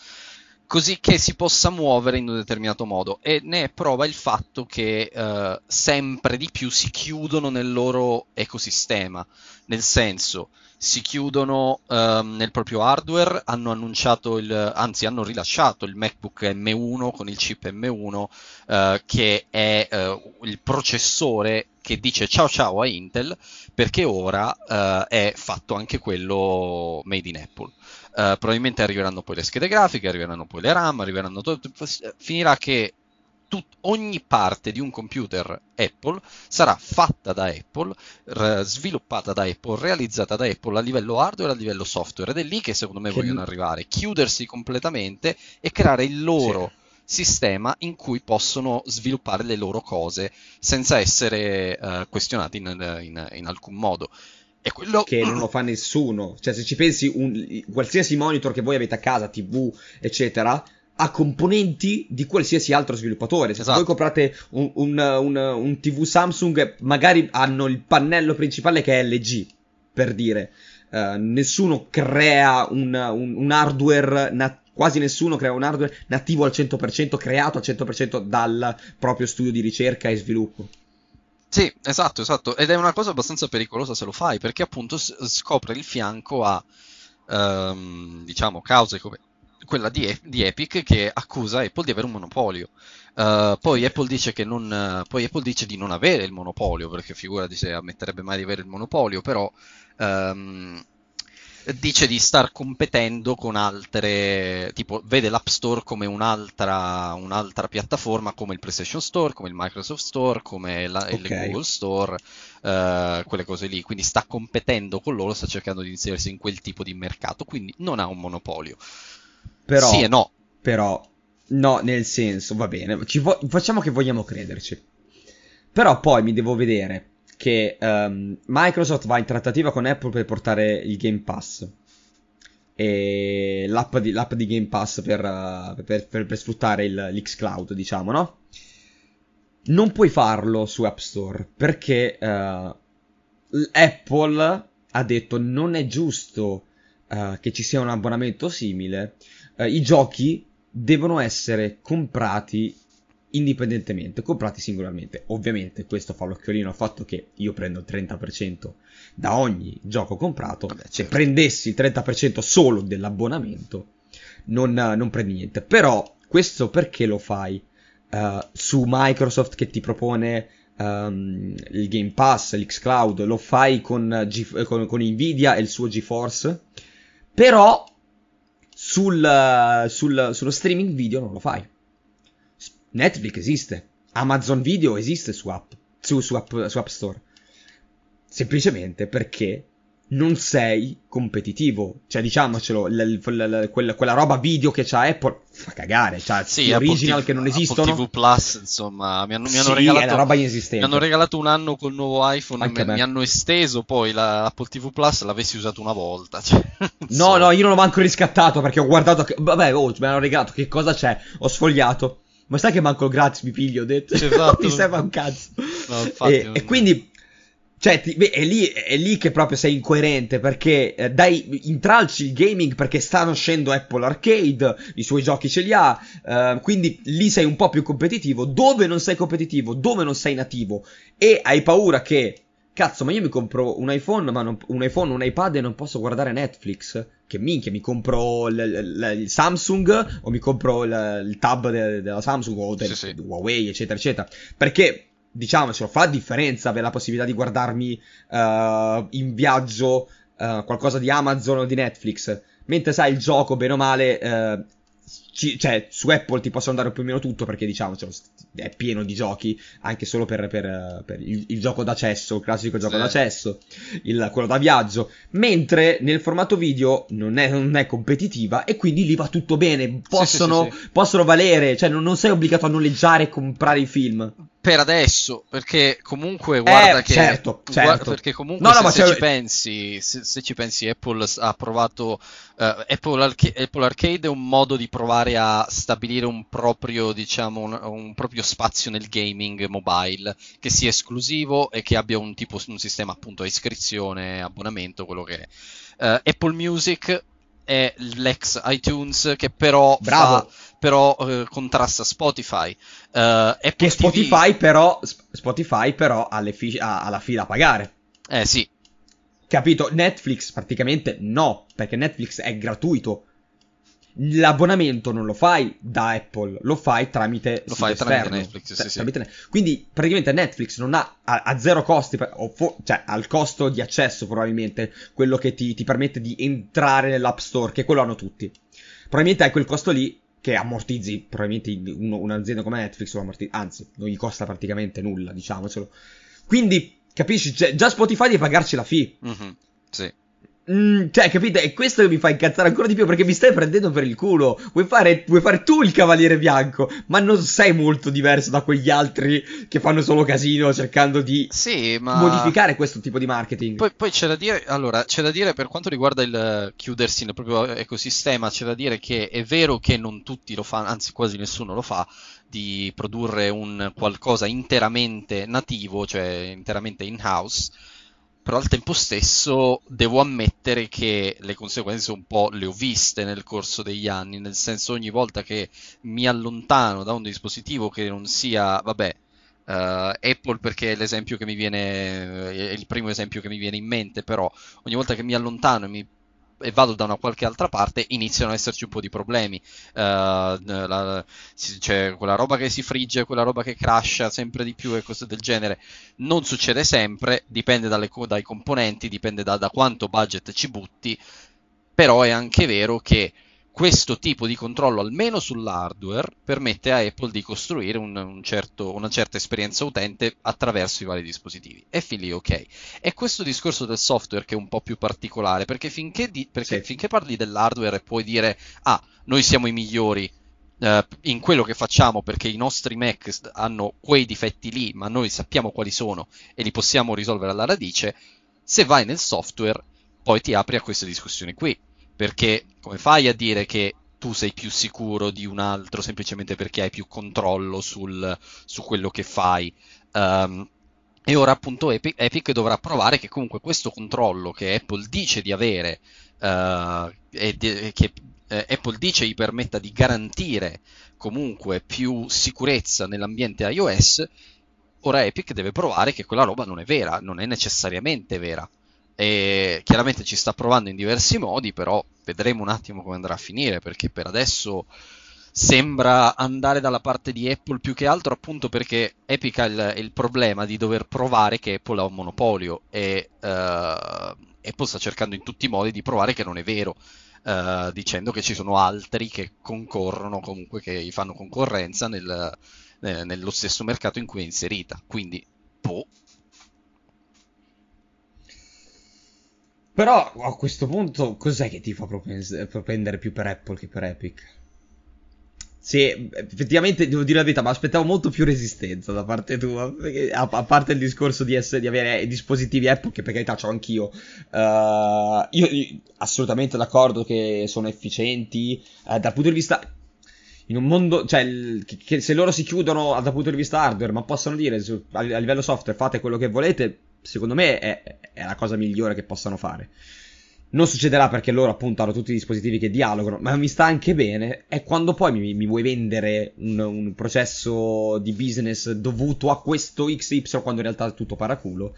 così che si possa muovere in un determinato modo e ne è prova il fatto che eh, sempre di più si chiudono nel loro ecosistema, nel senso si chiudono eh, nel proprio hardware, hanno annunciato il, anzi hanno rilasciato il MacBook M1 con il chip M1 eh, che è eh, il processore che dice ciao ciao a Intel perché ora eh, è fatto anche quello made in Apple. Uh, probabilmente arriveranno poi le schede grafiche, arriveranno poi le RAM, arriveranno tutto, finirà che tut, ogni parte di un computer Apple sarà fatta da Apple, r- sviluppata da Apple, realizzata da Apple a livello hardware e a livello software ed è lì che secondo me che vogliono arrivare, chiudersi completamente e creare il loro sì. sistema in cui possono sviluppare le loro cose senza essere uh, questionati in, in, in alcun modo. Quello che non lo fa nessuno. Cioè, se ci pensi, un, qualsiasi monitor che voi avete a casa, TV, eccetera, ha componenti di qualsiasi altro sviluppatore. Se esatto. voi comprate un, un, un, un, TV Samsung, magari hanno il pannello principale che è LG, per dire. Uh, nessuno crea un, hardware, nat- quasi nessuno crea un hardware nativo al 100%, creato al 100% dal proprio studio di ricerca e sviluppo. Sì, esatto, esatto. Ed è una cosa abbastanza pericolosa se lo fai, perché appunto scopre il fianco a, um, diciamo, cause come quella di, di, Epic che accusa Apple di avere un monopolio. Uh, poi, Apple dice non, poi Apple dice di non avere il monopolio, perché figurati se ammetterebbe mai di avere il monopolio, però um, dice di star competendo con altre, tipo vede l'App Store come un'altra, un'altra piattaforma come il PlayStation Store, come il Microsoft Store, come la, okay. il Google Store, uh, quelle cose lì, quindi sta competendo con loro, sta cercando di inserirsi in quel tipo di mercato, quindi non ha un monopolio. Però, sì e no. Però, no, nel senso, va bene, vo- facciamo che vogliamo crederci. Però poi mi devo vedere che um, Microsoft va in trattativa con Apple per portare il Game Pass. E l'app di, l'app di Game Pass per, uh, per, per, per sfruttare il, l'xCloud, diciamo, no? Non puoi farlo su App Store perché uh, Apple ha detto non è giusto uh, che ci sia un abbonamento simile. I giochi devono essere comprati indipendentemente, comprati singolarmente. Ovviamente questo fa l'occhiolino al fatto che io prendo il 30% da ogni gioco comprato. Vabbè, certo. Se prendessi il 30% solo dell'abbonamento, non, non, prendi niente. Però questo perché lo fai uh, su Microsoft che ti propone um, il Game Pass, l'Xcloud, lo fai con, G- con, con Nvidia e il suo GeForce, però sul, sul, sullo streaming video non lo fai Netflix esiste, Amazon Video esiste su App, su, su app, su app Store. Semplicemente perché non sei competitivo. Cioè, diciamocelo, l- l- l- quella, quella, roba video che c'ha Apple fa cagare. C'ha sì, original TV, che non esistono. Apple TV Plus, insomma, mi hanno, mi hanno sì, regalato, roba inesistente. Mi hanno regalato un anno col nuovo iPhone e mi hanno esteso poi la, Apple TV Plus, l'avessi usato una volta. <laughs> Cioè, no, no, io non l'ho manco riscattato perché ho guardato che... Vabbè, oh, mi hanno regalato, che cosa c'è? Ho sfogliato. Ma sai che manco il gratis mi piglio, ho detto. <laughs> Esatto. mi serve un cazzo. No, infatti, e, non... e, quindi, cioè, ti, beh, è, lì, è, lì, che proprio sei incoerente, perché eh, dai, intralci il gaming perché stanno uscendo Apple Arcade, i suoi giochi ce li ha, eh, quindi lì sei un po' più competitivo. Dove non sei competitivo, dove non sei nativo, e hai paura che cazzo, ma io mi compro un iPhone, ma non, un iPhone, un iPad e non posso guardare Netflix? Che minchia, mi compro l, l, il Samsung o mi compro l, il tab de, della Samsung o del sì, sì. Huawei, eccetera, eccetera. Perché, diciamocelo, fa differenza avere la possibilità di guardarmi uh, in viaggio uh, qualcosa di Amazon o di Netflix. Mentre sai, il gioco, bene o male, uh, ci, cioè, su Apple ti posso andare più o meno tutto perché diciamo cioè, è pieno di giochi anche solo per, per, per il, il, gioco d'accesso, il classico gioco sì. d'accesso, il, quello da viaggio. Mentre nel formato video non è, non è, competitiva e quindi lì va tutto bene. Possono, sì, sì, possono valere, cioè non, non, sei obbligato a noleggiare e comprare i film. Per adesso, perché comunque guarda eh, che. Certo, certo. Guarda, perché comunque no, no, se, se ci pensi, se, se, ci pensi, Apple ha provato. Uh, Apple, Arca- Apple, Arcade è un modo di provare a stabilire un proprio, diciamo, un, un, proprio spazio nel gaming mobile che sia esclusivo e che abbia un tipo un sistema appunto a iscrizione, abbonamento, quello che è. Uh, Apple Music è l'ex iTunes che però Bravo. fa però eh, contrasta Spotify. Uh, che Spotify TV... però, Spotify però ha, fi- ha, ha la fila a pagare. Eh sì. Capito? Netflix praticamente no, perché Netflix è gratuito. L'abbonamento non lo fai da Apple, lo fai tramite, lo fai tramite Netflix. Sì, tramite sì. Quindi praticamente Netflix non ha a, a zero costi, o fo- cioè al costo di accesso probabilmente, quello che ti, ti permette di entrare nell'App Store, che quello hanno tutti. Probabilmente hai quel costo lì che ammortizzi probabilmente uno, un'azienda come Netflix anzi non gli costa praticamente nulla diciamocelo. Quindi capisci? Cioè, già Spotify devi pagarci la fee. Mm-hmm, sì Mm, cioè, capite? E questo mi fa incazzare ancora di più perché mi stai prendendo per il culo. Vuoi fare, vuoi fare, tu il cavaliere bianco, ma non sei molto diverso da quegli altri che fanno solo casino cercando di sì, ma... modificare questo tipo di marketing. Poi, poi, c'è da dire, allora, c'è da dire per quanto riguarda il chiudersi nel proprio ecosistema, c'è da dire che è vero che non tutti lo fanno, anzi quasi nessuno lo fa, di produrre un qualcosa interamente nativo, cioè interamente in-house però al tempo stesso devo ammettere che le conseguenze un po' le ho viste nel corso degli anni, nel senso ogni volta che mi allontano da un dispositivo che non sia, vabbè, uh, Apple perché è l'esempio che mi viene, è il primo esempio che mi viene in mente, però ogni volta che mi allontano e mi e vado da una qualche altra parte, iniziano ad esserci un po' di problemi. Uh, la, c'è quella roba che si frigge, quella roba che crasha sempre di più e cose del genere. Non succede sempre, dipende dalle, dai componenti, dipende da, da quanto budget ci butti però è anche vero che questo tipo di controllo, almeno sull'hardware, permette a Apple di costruire un, un certo, una certa esperienza utente attraverso i vari dispositivi. E fin lì ok. È questo discorso del software che è un po' più particolare, perché finché, di, perché sì. finché parli dell'hardware e puoi dire, ah, noi siamo i migliori, Uh, in quello che facciamo perché i nostri Mac hanno quei difetti lì, ma noi sappiamo quali sono e li possiamo risolvere alla radice. Se vai nel software, poi ti apri a queste discussioni qui. Perché come fai a dire che tu sei più sicuro di un altro semplicemente perché hai più controllo sul, su quello che fai? Um, e ora appunto Epic, Epic, dovrà provare che comunque questo controllo che Apple dice di avere uh, e di, che eh, Apple dice gli permetta di garantire comunque più sicurezza nell'ambiente iOS, ora Epic deve provare che quella roba non è vera, non è necessariamente vera. E chiaramente ci sta provando in diversi modi, però vedremo un attimo come andrà a finire, perché per adesso sembra andare dalla parte di Apple più che altro appunto perché Epic ha il, il problema di dover provare che Apple ha un monopolio e uh, Apple sta cercando in tutti i modi di provare che non è vero. Uh, dicendo che ci sono altri che concorrono, comunque che gli fanno concorrenza nel, eh, nello stesso mercato in cui è inserita. Quindi, boh, Però a questo punto cos'è che ti fa propendere più per Apple che per Epic? Sì, effettivamente devo dire la verità, ma aspettavo molto più resistenza da parte tua. A, a, parte il discorso di, essere, di avere dispositivi Apple, che per carità ho anch'io. Uh, io, io, assolutamente d'accordo che sono efficienti. Uh, dal punto di vista. In un mondo. Cioè, che, che se loro si chiudono dal punto di vista hardware, ma possono dire su, a, a livello software fate quello che volete secondo me è, è, la cosa migliore che possano fare. Non succederà perché loro appunto hanno tutti i dispositivi che dialogano, ma mi sta anche bene. È quando poi mi, mi vuoi vendere un, un, processo di business dovuto a questo XY quando in realtà è tutto paraculo.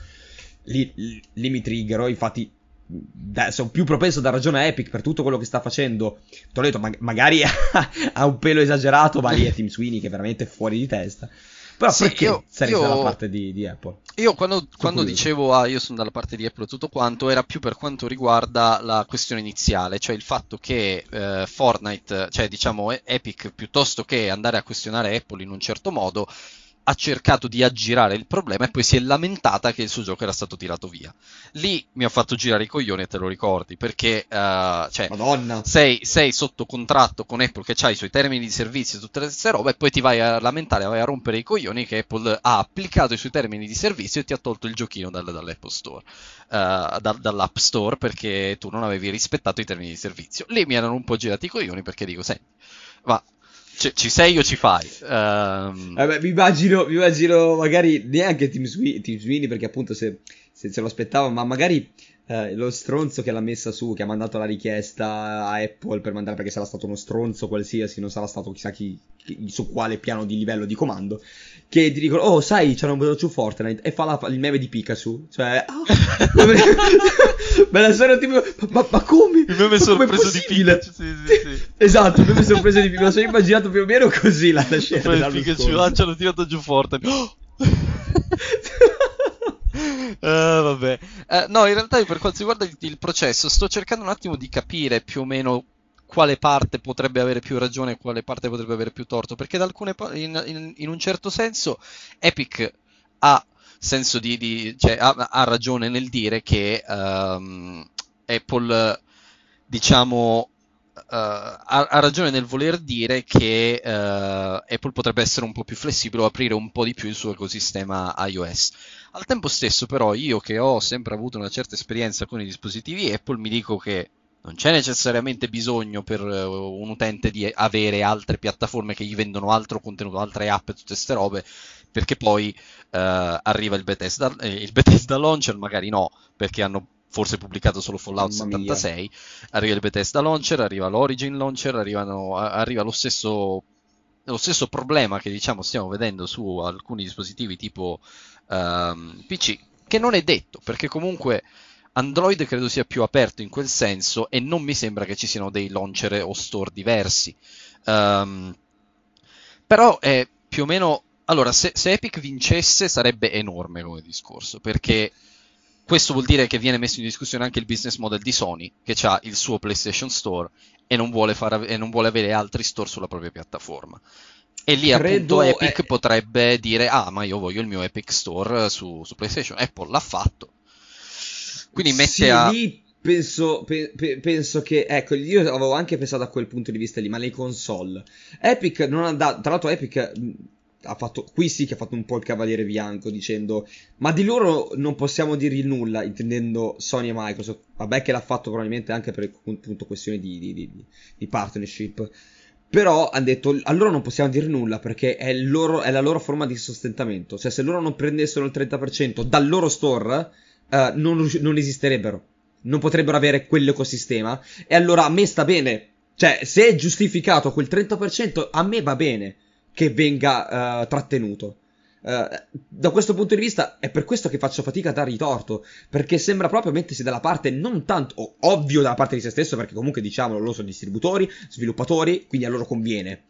Lì, lì, mi triggero, infatti da, sono più propenso a dar ragione a Epic per tutto quello che sta facendo. Ti ho detto, ma, magari <laughs> ha un pelo esagerato, ma lì è Team Sweeney che è veramente fuori di testa. Però sì, perché io, sarei io, dalla parte di, di, Apple? Io quando, quando dicevo ah, io sono dalla parte di Apple tutto quanto, era più per quanto riguarda la questione iniziale, cioè il fatto che eh, Fortnite, cioè diciamo Epic, piuttosto che andare a questionare Apple in un certo modo, ha cercato di aggirare il problema e poi si è lamentata che il suo gioco era stato tirato via. Lì mi ha fatto girare i coglioni e te lo ricordi, perché uh, cioè, sei, sei, sotto contratto con Apple che ha i suoi termini di servizio e tutte queste robe e poi ti vai a lamentare, vai a rompere i coglioni che Apple ha applicato i suoi termini di servizio e ti ha tolto il giochino dal, dall'Apple Store, uh, da, dall'App Store perché tu non avevi rispettato i termini di servizio. Lì mi erano un po' girati i coglioni perché dico, senti, ma c- ci sei o ci fai? Um... Vabbè, mi immagino, mi immagino magari neanche Team, Sweeney, Team Sweeney perché appunto se, se, se lo aspettavo, ma magari eh, lo stronzo che l'ha messa su, che ha mandato la richiesta a Apple per mandare, perché sarà stato uno stronzo qualsiasi, non sarà stato chissà chi, chi su quale piano di livello di comando, che ti dicono, oh sai, c'hanno un su Fortnite, e fa la, il meme di Pikachu, cioè, oh, <laughs> <laughs> me la sono tipo, ma, ma come? Il meme sorpreso di Pikachu, sì, sì, sì. <laughs> esatto, il meme sorpreso di Pikachu, me lo sono immaginato più o meno così la, la scena. Poi Pikachu, ah, ci hanno tirato giù Fortnite. Uh, <laughs> vabbè. Uh, no, in realtà per quanto riguarda il, processo, sto cercando un attimo di capire più o meno quale parte potrebbe avere più ragione e quale parte potrebbe avere più torto, perché pa- in, in, in, un certo senso Epic ha senso di, di cioè, ha, ha, ragione nel dire che um, Apple diciamo Uh, ha, ha, ragione nel voler dire che uh, Apple potrebbe essere un po' più flessibile o aprire un po' di più il suo ecosistema iOS. Al tempo stesso, però, io che ho sempre avuto una certa esperienza con i dispositivi Apple, mi dico che non c'è necessariamente bisogno per uh, un utente di avere altre piattaforme che gli vendono altro contenuto, altre app e tutte queste robe, perché poi uh, arriva il Bethesda, eh, il Bethesda Launcher, magari no, perché hanno forse pubblicato solo Fallout 76, arriva il Bethesda Launcher, arriva l'Origin Launcher, arrivano, arriva lo stesso, lo stesso problema che diciamo stiamo vedendo su alcuni dispositivi tipo um, ehm, PC, che non è detto, perché comunque Android credo sia più aperto in quel senso e non mi sembra che ci siano dei launcher o store diversi. Um, però è più o meno... Allora, se, se, Epic vincesse sarebbe enorme come discorso, perché questo vuol dire che viene messo in discussione anche il business model di Sony, che ha il suo PlayStation Store e non vuole, far, e non vuole avere altri store sulla propria piattaforma. E lì Credo appunto Epic è... potrebbe dire: Ah, ma io voglio il mio Epic Store su, su PlayStation. Apple l'ha fatto. Quindi mette sì, a. Lì penso, pe, pe, penso che. Ecco, io avevo anche pensato a quel punto di vista lì, ma le console. Epic non ha dato. Tra l'altro, Epic ha fatto. Qui sì che ha fatto un po' il cavaliere bianco dicendo. Ma di loro non possiamo dirgli nulla, intendendo Sony e Microsoft. Vabbè, che l'ha fatto probabilmente anche per appunto questioni di, di, di, di partnership. Però hanno detto a loro non possiamo dire nulla perché è, loro, è, la loro forma di sostentamento. Cioè, se loro non prendessero il 30% dal loro store, uh, non, non, esisterebbero. Non potrebbero avere quell'ecosistema. E allora a me sta bene. Cioè, se è giustificato quel 30%, a me va bene che venga uh, trattenuto. Uh, da questo punto di vista è per questo che faccio fatica a dargli torto, perché sembra proprio mettersi dalla parte non tanto ovvio dalla parte di se stesso, perché comunque diciamolo, loro sono distributori, sviluppatori, quindi a loro conviene.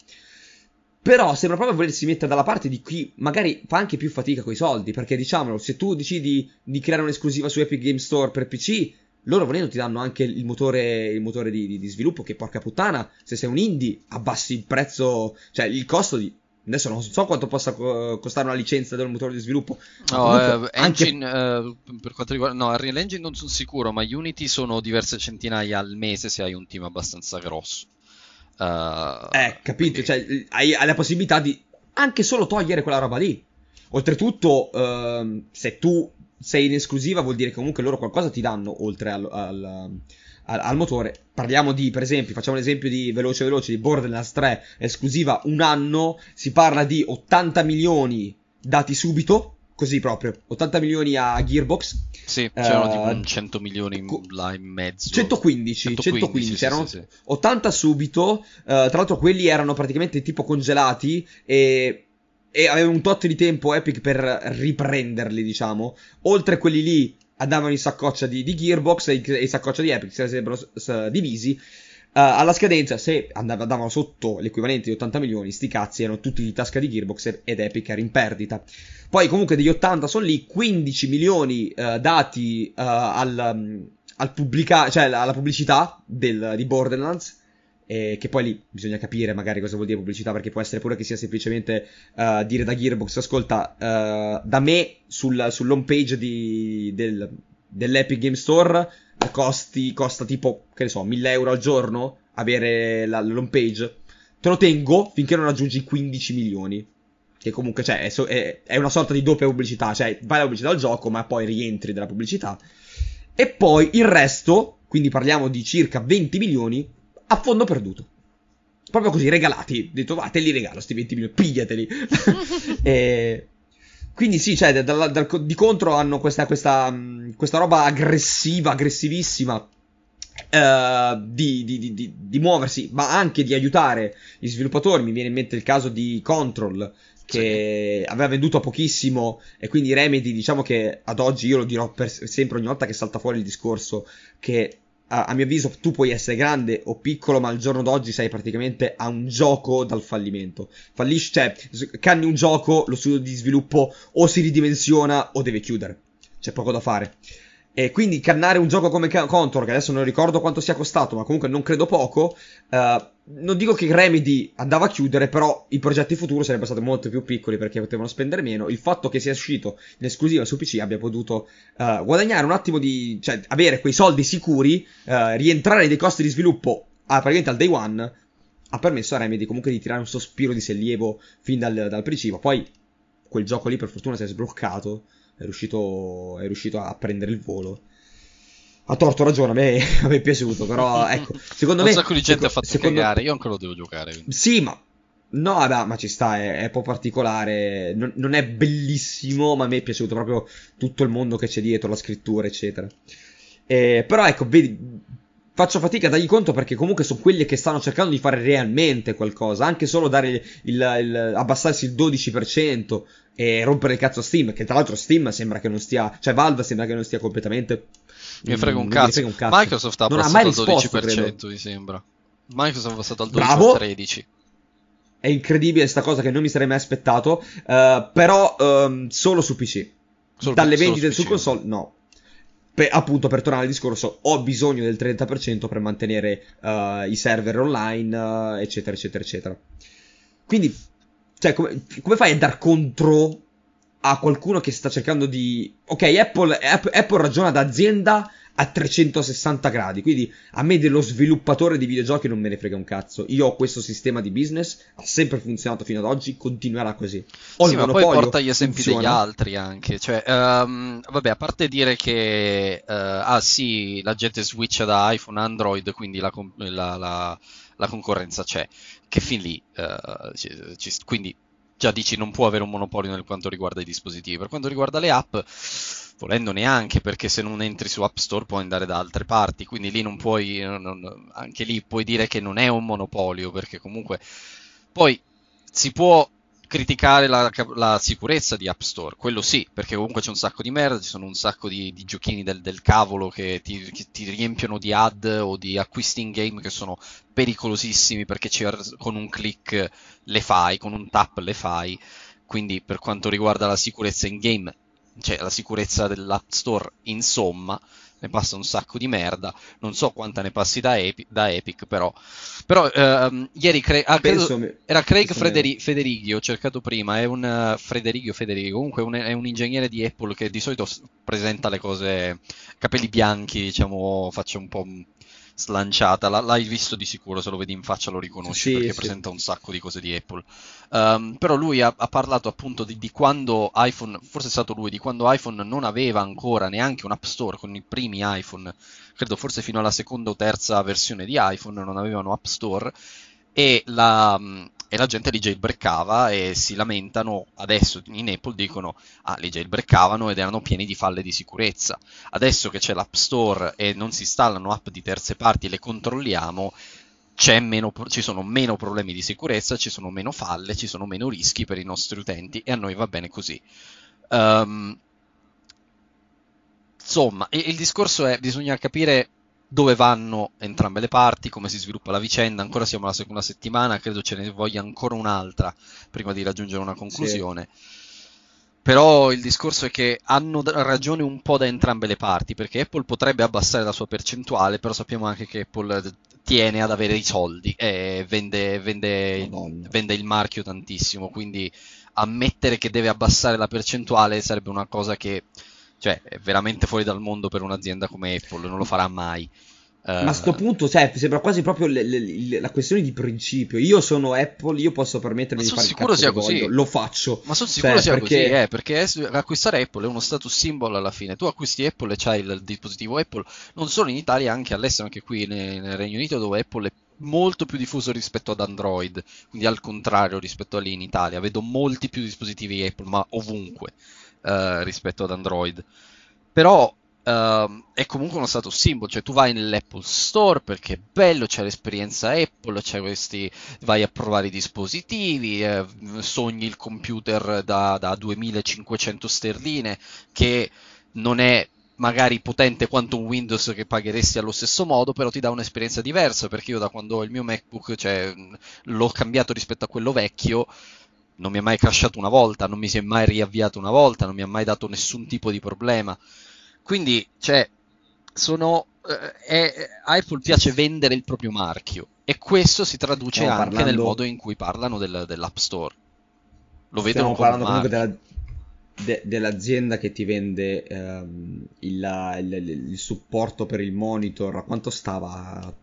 Però sembra proprio volersi mettere dalla parte di chi magari fa anche più fatica con i soldi, perché diciamolo, se tu decidi di creare un'esclusiva su Epic Game Store per PC, loro volendo ti danno anche il motore, il motore di, di, di, sviluppo che porca puttana, se sei un indie abbassi il prezzo, cioè il costo di, Adesso non so quanto possa costare una licenza del motore di sviluppo. No, eh, Engine, anche... eh, per quanto riguarda... No, Unreal Engine non sono sicuro, ma Unity sono diverse centinaia al mese se hai un team abbastanza grosso. Uh, eh, capito? Quindi... Cioè, hai, hai, la possibilità di anche solo togliere quella roba lì. Oltretutto, uh, se tu sei in esclusiva vuol dire che comunque loro qualcosa ti danno oltre al, al al, al, motore. Parliamo di, per esempio, facciamo un esempio di veloce veloce di Borderlands 3 esclusiva un anno, si parla di 80 milioni dati subito, così proprio, 80 milioni a Gearbox. Sì, c'erano uh, tipo 100 milioni là in mezzo. 115, 115, 115 sì, erano sì, sì. 80 subito, uh, tra l'altro quelli erano praticamente tipo congelati e e aveva un tot di tempo Epic per riprenderli, diciamo. Oltre quelli lì andavano in saccoccia di, di Gearbox e in saccoccia di Epic, si sarebbero divisi. Uh, alla scadenza, se andav- andavano sotto l'equivalente di 80 milioni, sti cazzi erano tutti di tasca di Gearbox ed Epic era in perdita. Poi comunque degli 80 sono lì, 15 milioni uh, dati uh, al, um, al pubblica- cioè alla pubblicità del, di Borderlands eh, che poi lì bisogna capire magari cosa vuol dire pubblicità, perché può essere pure che sia semplicemente uh, dire da Gearbox, ascolta, uh, da me sul, sull'home page di, del, dell'Epic Game Store costi, costa tipo, che ne so, 1000 euro al giorno avere la, l'home page, te lo tengo finché non raggiungi 15 milioni. Che comunque, cioè, è, è, una sorta di doppia pubblicità, cioè, vai la pubblicità al gioco, ma poi rientri della pubblicità. E poi il resto, quindi parliamo di circa 20 milioni, a fondo perduto. Proprio così, regalati. Ho detto, va, te li regalo, sti 20 milioni, pigliateli. <laughs> e... Quindi sì, cioè, dal, dal, di contro hanno questa, questa, questa roba aggressiva, aggressivissima. Uh, di, di, di, di, muoversi, ma anche di aiutare gli sviluppatori. Mi viene in mente il caso di Control, che sì. aveva venduto pochissimo, e quindi Remedy, diciamo che ad oggi io lo dirò per sempre ogni volta che salta fuori il discorso che a, mio avviso tu puoi essere grande o piccolo, ma al giorno d'oggi sei praticamente a un gioco dal fallimento. Fallisci, cioè, canni un gioco, lo studio di sviluppo o si ridimensiona o deve chiudere. C'è poco da fare. E quindi cannare un gioco come Contour, che adesso non ricordo quanto sia costato, ma comunque non credo poco, uh, non dico che Remedy andava a chiudere, però i progetti futuri sarebbero stati molto più piccoli perché potevano spendere meno. Il fatto che sia uscito in esclusiva su PC abbia potuto uh, guadagnare un attimo di... cioè avere quei soldi sicuri, uh, rientrare dei costi di sviluppo a, praticamente al day one, ha permesso a Remedy comunque di tirare un sospiro di sollievo fin dal, dal principio. Poi quel gioco lì per fortuna si è sbloccato è riuscito, è riuscito a prendere il volo. Ha torto ragione, a me, <laughs> a me è piaciuto, però ecco, secondo Un me... Un sacco di gente ha fatto secondo... cagare, io ancora lo devo giocare. Quindi. Sì, ma... No, vabbè, ma ci sta, è, è un po' particolare, non, non, è bellissimo, ma a me è piaciuto proprio tutto il mondo che c'è dietro, la scrittura, eccetera. Eh, però ecco, vedi, faccio fatica a dargli conto perché comunque sono quelli che stanno cercando di fare realmente qualcosa, anche solo dare il, il, il, abbassarsi il 12% e rompere il cazzo a Steam, che tra l'altro Steam sembra che non stia, cioè Valve sembra che non stia completamente... Mi frega un, cazzo. Frega un cazzo. Microsoft ha non abbassato al 12%, credo. mi sembra. Microsoft ha abbassato al 12% Bravo. al 13%. È incredibile sta cosa che non mi sarei mai aspettato, uh, però um, solo su PC. Solo Dalle vendite su console, no. per, appunto per tornare al discorso ho bisogno del 30% per mantenere uh, i server online uh, eccetera eccetera eccetera quindi cioè come, come, fai a dar contro a qualcuno che sta cercando di ok Apple, Apple, ragiona da azienda a 360 gradi. Quindi a me dello sviluppatore di videogiochi non me ne frega un cazzo. Io ho questo sistema di business, ha sempre funzionato fino ad oggi, continuerà così. Ho sì, ma poi porta gli esempi funziona. degli altri anche. Cioè, um, vabbè, a parte dire che, uh, ah sì, la gente switcha da iPhone a Android, quindi la, la, la, la concorrenza c'è. Che fin lì, uh, ci, ci, quindi già dici non può avere un monopolio nel quanto riguarda i dispositivi. Per quanto riguarda le app volendo neanche perché se non entri su App Store puoi andare da altre parti, quindi lì non puoi, non, anche lì puoi dire che non è un monopolio perché comunque poi si può criticare la, la, sicurezza di App Store, quello sì, perché comunque c'è un sacco di merda, ci sono un sacco di, di giochini del, del, cavolo che ti, che ti, riempiono di ad o di acquisti in game che sono pericolosissimi perché con un click le fai, con un tap le fai, quindi per quanto riguarda la sicurezza in game cioè la sicurezza dell'App Store, insomma, ne passa un sacco di merda. Non so quanta ne passi da, Epi- da Epic, però. Però ehm, ieri Cre- ah, credo, era Craig Federi- Federighi, ho cercato prima, è un uh, Federighi o Federico, comunque un, è un ingegnere di Apple che di solito presenta le cose capelli bianchi, diciamo, faccia un po' slanciata, L- l'hai visto di sicuro, se lo vedi in faccia lo riconosci sì, perché sì. presenta un sacco di cose di Apple. Um, però lui ha, ha parlato appunto di, di, quando iPhone, forse è stato lui, di quando iPhone non aveva ancora neanche un App Store con i primi iPhone, credo forse fino alla seconda o terza versione di iPhone non avevano App Store e la, e la gente li jailbreakava e si lamentano, adesso in Apple dicono, ah, li jailbreakavano ed erano pieni di falle di sicurezza. Adesso che c'è l'App Store e non si installano app di terze parti le controlliamo, meno, ci sono meno problemi di sicurezza, ci sono meno falle, ci sono meno rischi per i nostri utenti e a noi va bene così. Um, insomma, il discorso è, bisogna capire dove vanno entrambe le parti, come si sviluppa la vicenda. Ancora siamo alla seconda settimana, credo ce ne voglia ancora un'altra prima di raggiungere una conclusione. Sì. Però il discorso è che hanno ragione un po' da entrambe le parti, perché Apple potrebbe abbassare la sua percentuale, però sappiamo anche che Apple tiene ad avere i soldi e vende, vende, vende il marchio tantissimo, quindi ammettere che deve abbassare la percentuale sarebbe una cosa che cioè, è veramente fuori dal mondo per un'azienda come Apple, non lo farà mai. Ma a sto punto, cioè, sembra quasi proprio le, le, la questione di principio. Io sono Apple, io posso permettermi di fare sicuro sia così. Voglio, lo faccio. Ma sono sicuro cioè, sia perché... così, eh, perché acquistare Apple è uno status symbol alla fine. Tu acquisti Apple e c'hai il, il dispositivo Apple, non solo in Italia, anche all'estero, anche qui nel, nel Regno Unito, dove Apple è molto più diffuso rispetto ad Android, quindi al contrario rispetto a lì in Italia. Vedo molti più dispositivi Apple, ma ovunque eh, rispetto ad Android. Però uh, è comunque uno status symbol, cioè tu vai nell'Apple Store perché è bello, c'è l'esperienza Apple, c'è questi, vai a provare i dispositivi, eh, sogni il computer da, da 2500 sterline che non è magari potente quanto un Windows che pagheresti allo stesso modo, però ti dà un'esperienza diversa, perché io da quando ho il mio MacBook, cioè, l'ho cambiato rispetto a quello vecchio, non mi è mai crashato una volta, non mi si è mai riavviato una volta, non mi ha mai dato nessun tipo di problema. Quindi, cioè, sono, eh, Apple piace vendere il proprio marchio e questo si traduce Stiamo anche parlando... nel modo in cui parlano del, dell'App Store. Lo vedono Stiamo parlando comunque della, de, dell'azienda che ti vende ehm, il, il, il, supporto per il monitor. A quanto stava?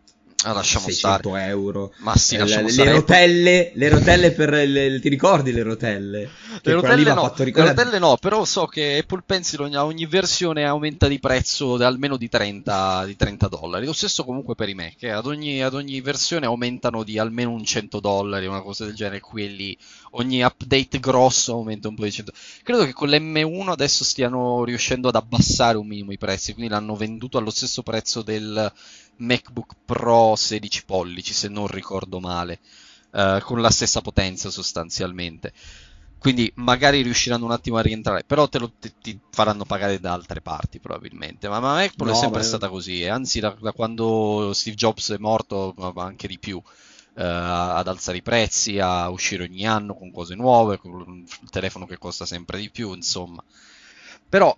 Ah, lasciamo 600 stare. euro. Ma sì, lasciamo le, stare. Le rotelle, le rotelle per le, ti ricordi le rotelle? Le rotelle no, le rotelle no, però so che Apple Pencil ogni, ogni versione aumenta di prezzo da almeno di 30, di 30 dollari. Lo stesso comunque per i Mac, eh. ad, ogni, ad ogni versione aumentano di almeno un 100 dollari, una cosa del genere, quelli ogni update grosso aumenta un po' di 100. Credo che con l'M1 adesso stiano riuscendo ad abbassare un minimo i prezzi, quindi l'hanno venduto allo stesso prezzo del MacBook Pro 16 pollici, se non ricordo male, uh, con la stessa potenza sostanzialmente. Quindi magari riusciranno un attimo a rientrare, però te lo, te, ti faranno pagare da altre parti probabilmente. Ma, ma Apple no, è sempre ma... stata così, e anzi da, da, quando Steve Jobs è morto, ma anche di più. Uh, ad alzare i prezzi, a uscire ogni anno con cose nuove, con un telefono che costa sempre di più, insomma. Però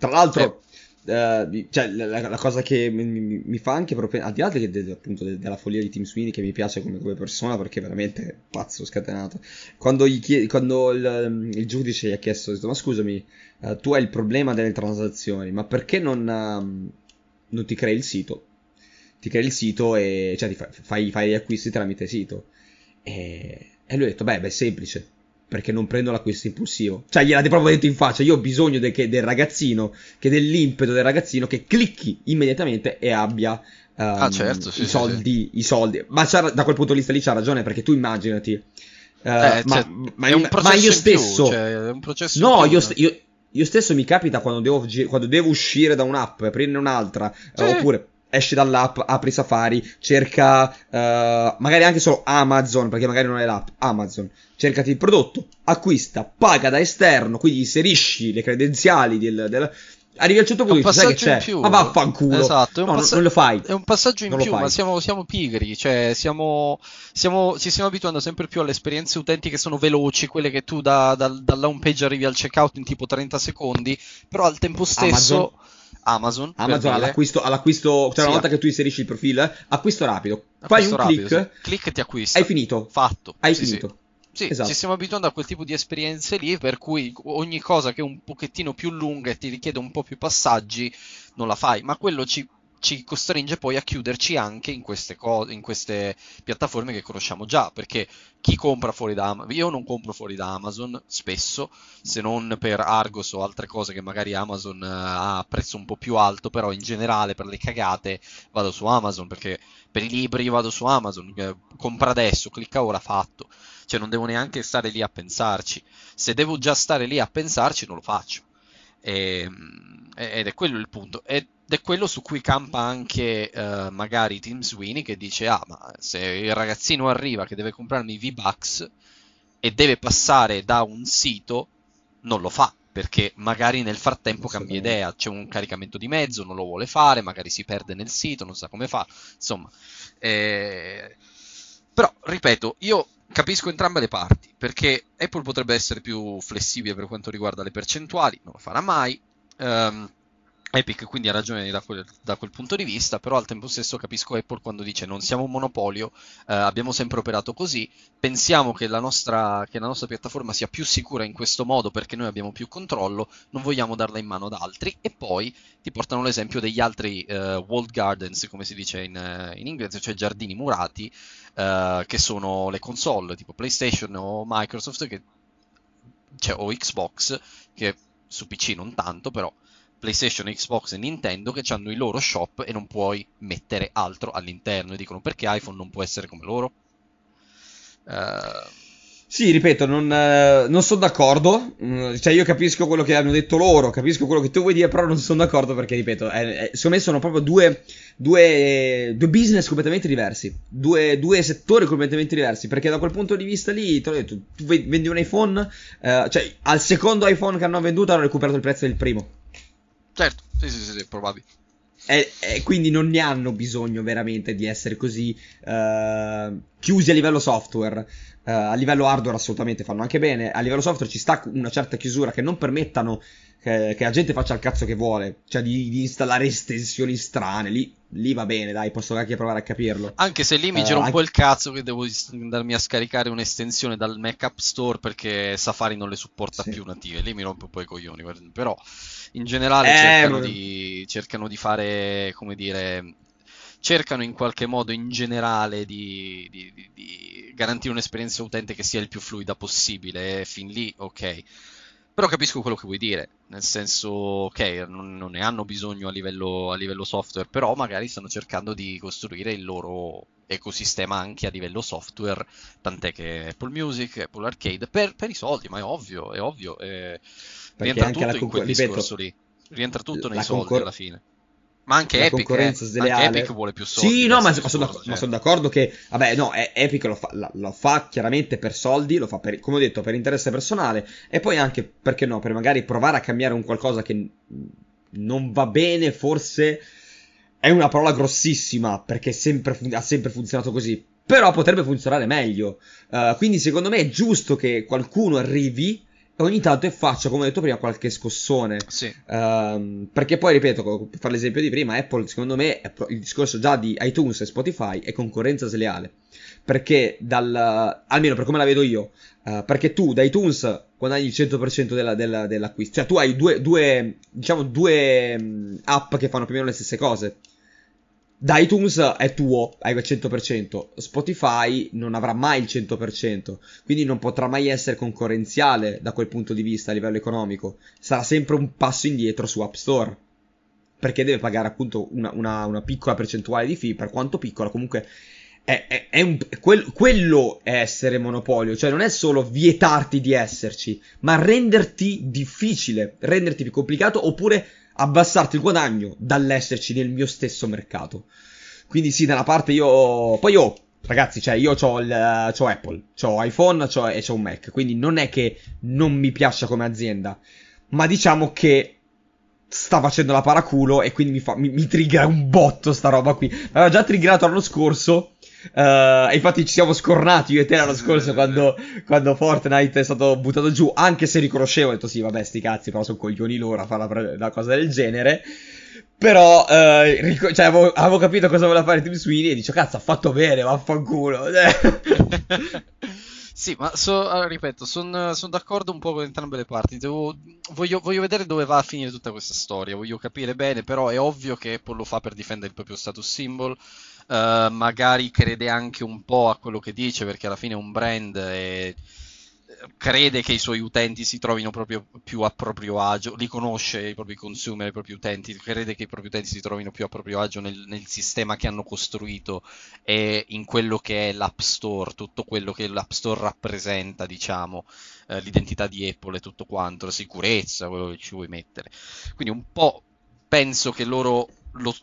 tra l'altro, eh, Uh, cioè, la, la, cosa che mi, mi, fa anche proprio al di là de, de, appunto de, della follia di Tim Sweeney che mi piace come, come persona perché è veramente pazzo scatenato. Quando, chied, quando il, il, giudice gli ha chiesto ma scusami uh, tu hai il problema delle transazioni ma perché non, uh, non ti crei il sito? Ti crei il sito e cioè, fa, fai, fai gli acquisti tramite sito. E, e lui ha detto beh beh semplice perché non prendo l'acquisto impulsivo. Cioè, gliel'ha proprio detto in faccia. Io ho bisogno de- che del ragazzino, che dell'impeto del ragazzino che clicchi immediatamente e abbia um, ah, certo, sì, i soldi. Sì. I soldi. Ma da quel punto di vista lì c'ha ragione, perché tu immaginati. Uh, eh, ma, cioè, ma, un ma io stesso. Più, cioè, è un processo no, io, st- io, io, stesso mi capita quando devo, quando devo uscire da un'app e aprire un'altra. Sì. Uh, oppure esci dall'app, apri Safari, cerca uh, magari anche solo Amazon, perché magari non è l'app, Amazon, cercati il prodotto, acquista, paga da esterno, quindi inserisci le credenziali del, del arrivi al certo punto sai che c'è. più. ma vaffanculo. Esatto, no, passa- non lo fai. è un passaggio in più ma siamo, siamo, pigri cioè siamo, siamo, ci stiamo abituando sempre più alle esperienze utenti che sono veloci quelle che tu da, da, dalla home page arrivi al checkout in tipo 30 secondi però al tempo stesso Amazon Amazon. Amazon all'acquisto, all'acquisto, cioè sì. una volta che tu inserisci il profilo, acquisto rapido. Fai un rapido, click, sì. click e ti acquisti. Hai finito. Fatto. Hai sì, finito. Sì, esatto. ci stiamo abituando a quel tipo di esperienze lì, per cui ogni cosa che è un pochettino più lunga e ti richiede un po' più passaggi, non la fai. Ma quello ci ci costringe poi a chiuderci anche in queste, co- in queste piattaforme che conosciamo già, perché chi compra fuori da Amazon, io non compro fuori da Amazon spesso, se non per Argos o altre cose che magari Amazon uh, ha a prezzo un po' più alto, però in generale per le cagate vado su Amazon, perché per i libri vado su Amazon, eh, compra adesso, clicca ora, fatto, cioè non devo neanche stare lì a pensarci, se devo già stare lì a pensarci non lo faccio. E, ehm, ed è quello il punto. Ed è quello su cui campa anche uh, magari Tim Sweeney che dice: Ah, ma se il ragazzino arriva che deve comprarmi V-Bucks e deve passare da un sito, non lo fa. Perché magari nel frattempo cambia idea, c'è un caricamento di mezzo, non lo vuole fare, magari si perde nel sito, non sa come fa. Insomma, eh... però ripeto, io capisco entrambe le parti perché Apple potrebbe essere più flessibile per quanto riguarda le percentuali, non lo farà mai. Um, Epic quindi ha ragione da quel, da quel, punto di vista, però al tempo stesso capisco Apple quando dice non siamo un monopolio, eh, abbiamo sempre operato così, pensiamo che la, nostra, che la, nostra, piattaforma sia più sicura in questo modo perché noi abbiamo più controllo, non vogliamo darla in mano ad altri e poi ti portano l'esempio degli altri eh, walled gardens, come si dice in, in inglese, cioè giardini murati, eh, che sono le console tipo PlayStation o Microsoft che, cioè, o Xbox, che su PC non tanto però PlayStation, Xbox e Nintendo che hanno i loro shop e non puoi mettere altro all'interno. E dicono perché iPhone non può essere come loro? Uh... Sì, ripeto, non, eh, non sono d'accordo. Mm, cioè, io capisco quello che hanno detto loro, capisco quello che tu vuoi dire, però non sono d'accordo perché, ripeto, è, secondo me sono proprio due, due, due business completamente diversi, due, due, settori completamente diversi. Perché da quel punto di vista lì, te l'ho detto, tu vendi un iPhone, eh, cioè, al secondo iPhone che hanno venduto hanno recuperato il prezzo del primo. Certo, sì, sì, sì, sì probabile. E, e, quindi non ne hanno bisogno veramente di essere così uh, chiusi a livello software. Uh, a livello hardware assolutamente fanno anche bene. A livello software ci sta una certa chiusura che non permettano che, che la gente faccia il cazzo che vuole. Cioè di, di installare estensioni strane. Lì, lì, va bene, dai, posso anche provare a capirlo. Anche se lì mi uh, gira un anche... po' il cazzo che devo andarmi a scaricare un'estensione dal Mac App Store perché Safari non le supporta sì. più native. Lì mi rompe un po' i coglioni. Però in generale eh, cercano, di, cercano, di, fare, come dire, cercano in qualche modo in generale di, di, di, garantire un'esperienza utente che sia il più fluida possibile, fin lì ok. Però capisco quello che vuoi dire, nel senso, ok, non, non ne hanno bisogno a livello, a livello software, però magari stanno cercando di costruire il loro ecosistema anche a livello software, tant'è che Apple Music, Apple Arcade, per, per i soldi, ma è ovvio, è ovvio. È rientra tutto la in quel ripeto, lì. Rientra tutto nei soldi concor- alla fine. Ma anche Epic, concorrenza eh. anche Epic vuole più soldi. Sì, no, ma, sono, d'accordo, ma sono d'accordo che, vabbè, no, Epic lo fa, lo fa, chiaramente per soldi, lo fa per, come ho detto, per interesse personale e poi anche, perché no, per magari provare a cambiare un qualcosa che non va bene, forse è una parola grossissima, perché sempre, ha sempre funzionato così, però potrebbe funzionare meglio. Uh, quindi secondo me è giusto che qualcuno arrivi ogni tanto e faccia, come ho detto prima, qualche scossone. Sì. Um, perché poi, ripeto, per fare l'esempio di prima, Apple, secondo me, il discorso già di iTunes e Spotify è concorrenza sleale. Perché dal, almeno per come la vedo io, uh, perché tu da iTunes guadagni il 100% della, della, dell'acquisto. Cioè tu hai due, due diciamo, due um, app che fanno più o meno le stesse cose da iTunes è tuo, hai il 100%, Spotify non avrà mai il 100%, quindi non potrà mai essere concorrenziale da quel punto di vista a livello economico, sarà sempre un passo indietro su App Store, perché deve pagare appunto una, una, una piccola percentuale di fee, per quanto piccola comunque è, è, è un, quel, quello è essere monopolio, cioè non è solo vietarti di esserci, ma renderti difficile, renderti più complicato oppure abbassarti il guadagno dall'esserci nel mio stesso mercato. Quindi sì, da una parte io... Poi io, ragazzi, cioè io ho, il, c'ho Apple, ho iPhone c'ho, e ho un Mac, quindi non è che non mi piaccia come azienda, ma diciamo che sta facendo la paraculo e quindi mi, fa, mi, mi triggera un botto sta roba qui. Mi aveva già triggerato l'anno scorso Uh, infatti ci siamo scornati io e te l'anno scorso quando, quando, Fortnite è stato buttato giù, anche se riconoscevo, ho detto sì, vabbè, sti cazzi, però sono coglioni loro a fare una, cosa del genere. Però, uh, ric- cioè, avevo, avevo, capito cosa voleva fare Tim Sweeney e dicevo, cazzo, ha fatto bene, vaffanculo. <laughs> <laughs> Sì, ma so, ripeto, sono son d'accordo un po' con entrambe le parti. Devo, voglio, voglio, vedere dove va a finire tutta questa storia. Voglio capire bene, però è ovvio che Apple lo fa per difendere il proprio status symbol. Uh, magari crede anche un po' a quello che dice perché alla fine è un brand e crede che i suoi utenti si trovino proprio più a proprio agio, li conosce i propri consumer, i propri utenti, crede che i propri utenti si trovino più a proprio agio nel, nel sistema che hanno costruito e in quello che è l'App Store, tutto quello che l'App Store rappresenta, diciamo, eh, l'identità di Apple e tutto quanto, la sicurezza, quello che ci vuoi mettere. Quindi un po' penso che loro lo,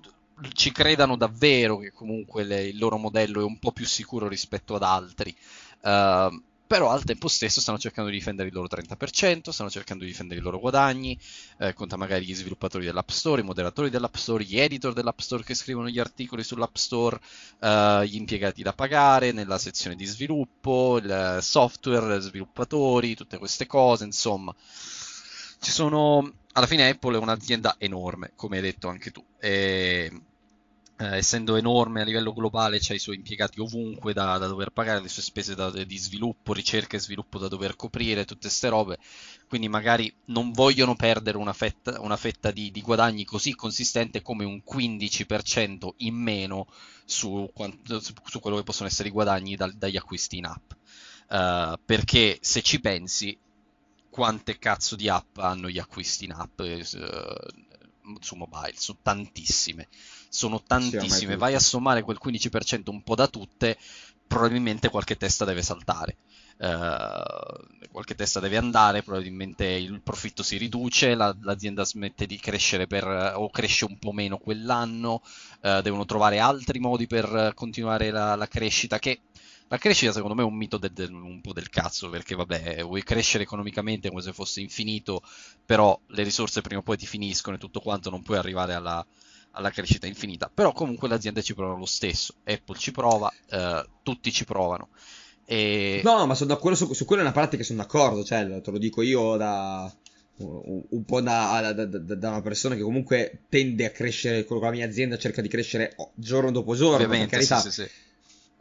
ci credano davvero che comunque le, il loro modello è un po' più sicuro rispetto ad altri. Uh, però al tempo stesso stanno cercando di difendere il loro 30%, stanno cercando di difendere i loro guadagni, eh, conta magari gli sviluppatori dell'App Store, i moderatori dell'App Store, gli editor dell'App Store che scrivono gli articoli sull'App Store, eh, gli impiegati da pagare nella sezione di sviluppo, il software, sviluppatori, tutte queste cose, insomma. Ci sono alla fine Apple è un'azienda enorme, come hai detto anche tu. E, eh, essendo enorme a livello globale, c'ha i suoi impiegati ovunque da, da dover pagare, le sue spese da, di sviluppo, ricerca e sviluppo da dover coprire, tutte queste robe. Quindi magari non vogliono perdere una fetta, una fetta di, di, guadagni così consistente come un 15% in meno su, su, quello che possono essere i guadagni da, dagli acquisti in app. Uh, perché se ci pensi, quante cazzo di app hanno gli acquisti in app eh, su mobile, sono tantissime, sono tantissime, vai a sommare quel 15% un po' da tutte, probabilmente qualche testa deve saltare. Uh, qualche testa deve andare, probabilmente il profitto si riduce, la, l'azienda smette di crescere per, o cresce un po' meno quell'anno, uh, devono trovare altri modi per continuare la, la crescita che la crescita secondo me è un mito del, del, un po' del cazzo, perché vabbè, vuoi crescere economicamente come se fosse infinito, però le risorse prima o poi ti finiscono e tutto quanto, non puoi arrivare alla, alla crescita infinita. Però comunque le aziende ci provano lo stesso, Apple ci prova, eh, tutti ci provano. E... No, ma sono d'accordo su, su quello è una parte che sono d'accordo, cioè te lo dico io da un, po' da, da, da, da, una persona che comunque tende a crescere con la mia azienda, cerca di crescere giorno dopo giorno, Ovviamente, per carità. Sì, sì, sì.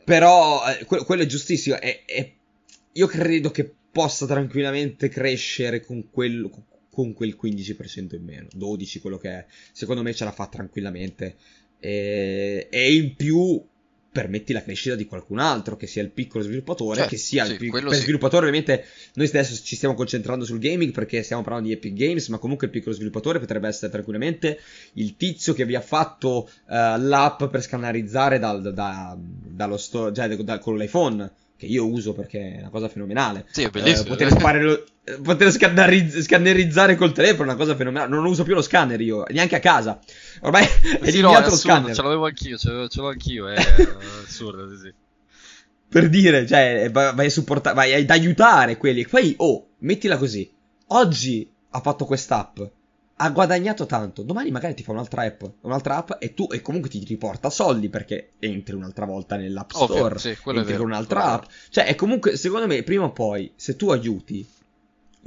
Però eh, que- quello è giustissimo. E, e io credo che possa tranquillamente crescere con quel, con quel 15% in meno. 12 quello che è. Secondo me ce la fa tranquillamente. E, e in più permetti la crescita di qualcun altro, che sia il piccolo sviluppatore, certo, che sia sì, il piccolo sì. sviluppatore. Ovviamente noi adesso ci stiamo concentrando sul gaming perché stiamo parlando di Epic Games, ma comunque il piccolo sviluppatore potrebbe essere tranquillamente il tizio che vi ha fatto uh, l'app per scannerizzare dal, da, dallo store, cioè da, con l'iPhone che io uso perché è una cosa fenomenale. Sì, è bellissimo. Eh, poter, lo, poter scanneriz- scannerizzare col telefono è una cosa fenomenale. Non uso più lo scanner io, neanche a casa. Ormai <laughs> è sì, no, è lo scanner. Ce l'avevo anch'io, ce l'avevo, ce l'avevo anch'io, è <laughs> assurdo, sì. Per dire, cioè, vai a supportare, vai ad aiutare quelli. Poi, oh, mettila così. Oggi ha fatto quest'app ha guadagnato tanto, domani magari ti fa un'altra app, un'altra app e tu e comunque ti riporta soldi perché entri un'altra volta nell'app store, Ovvio, sì, entri con un'altra app. Cioè, è comunque, secondo me, prima o poi, se tu aiuti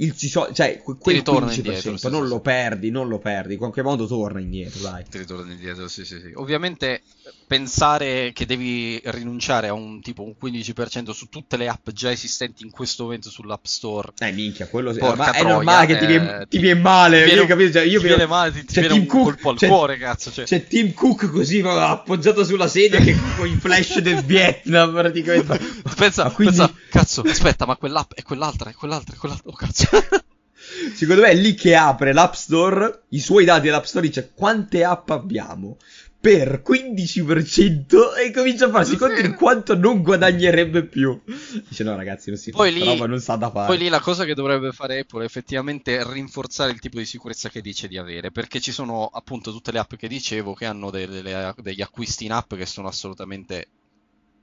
il cioè quel 15% indietro, sì, non sì, lo sì. perdi, non lo perdi, in qualche modo torna indietro, dai. Ti ritorna indietro, sì, sì, sì. Ovviamente pensare che devi rinunciare a un tipo un 15% su tutte le app già esistenti in questo momento sull'App Store. Eh minchia, quello sì. Ma è normale che ti viene, eh, ti viene male, ti viene, capito? Cioè, io ti viene male, ti, ti viene un Cook, colpo al c'è, cuore, cazzo. Cioè. C'è Tim Cook così appoggiato sulla sedia che con i flash del <laughs> Vietnam praticamente. pensa, quindi... pensa, cazzo, aspetta, ma quell'app è quell'altra, è quell'altra, è quell'altra, oh cazzo. <laughs> Secondo me è lì che apre l'App Store, i suoi dati dell'App Store dice quante app abbiamo per 15% e comincia a farsi conto di quanto non guadagnerebbe più. Dice no ragazzi non si poi fa lì, roba, non sa da fare. Poi lì la cosa che dovrebbe fare Apple è effettivamente rinforzare il tipo di sicurezza che dice di avere, perché ci sono appunto tutte le app che dicevo che hanno delle, delle, degli acquisti in app che sono assolutamente...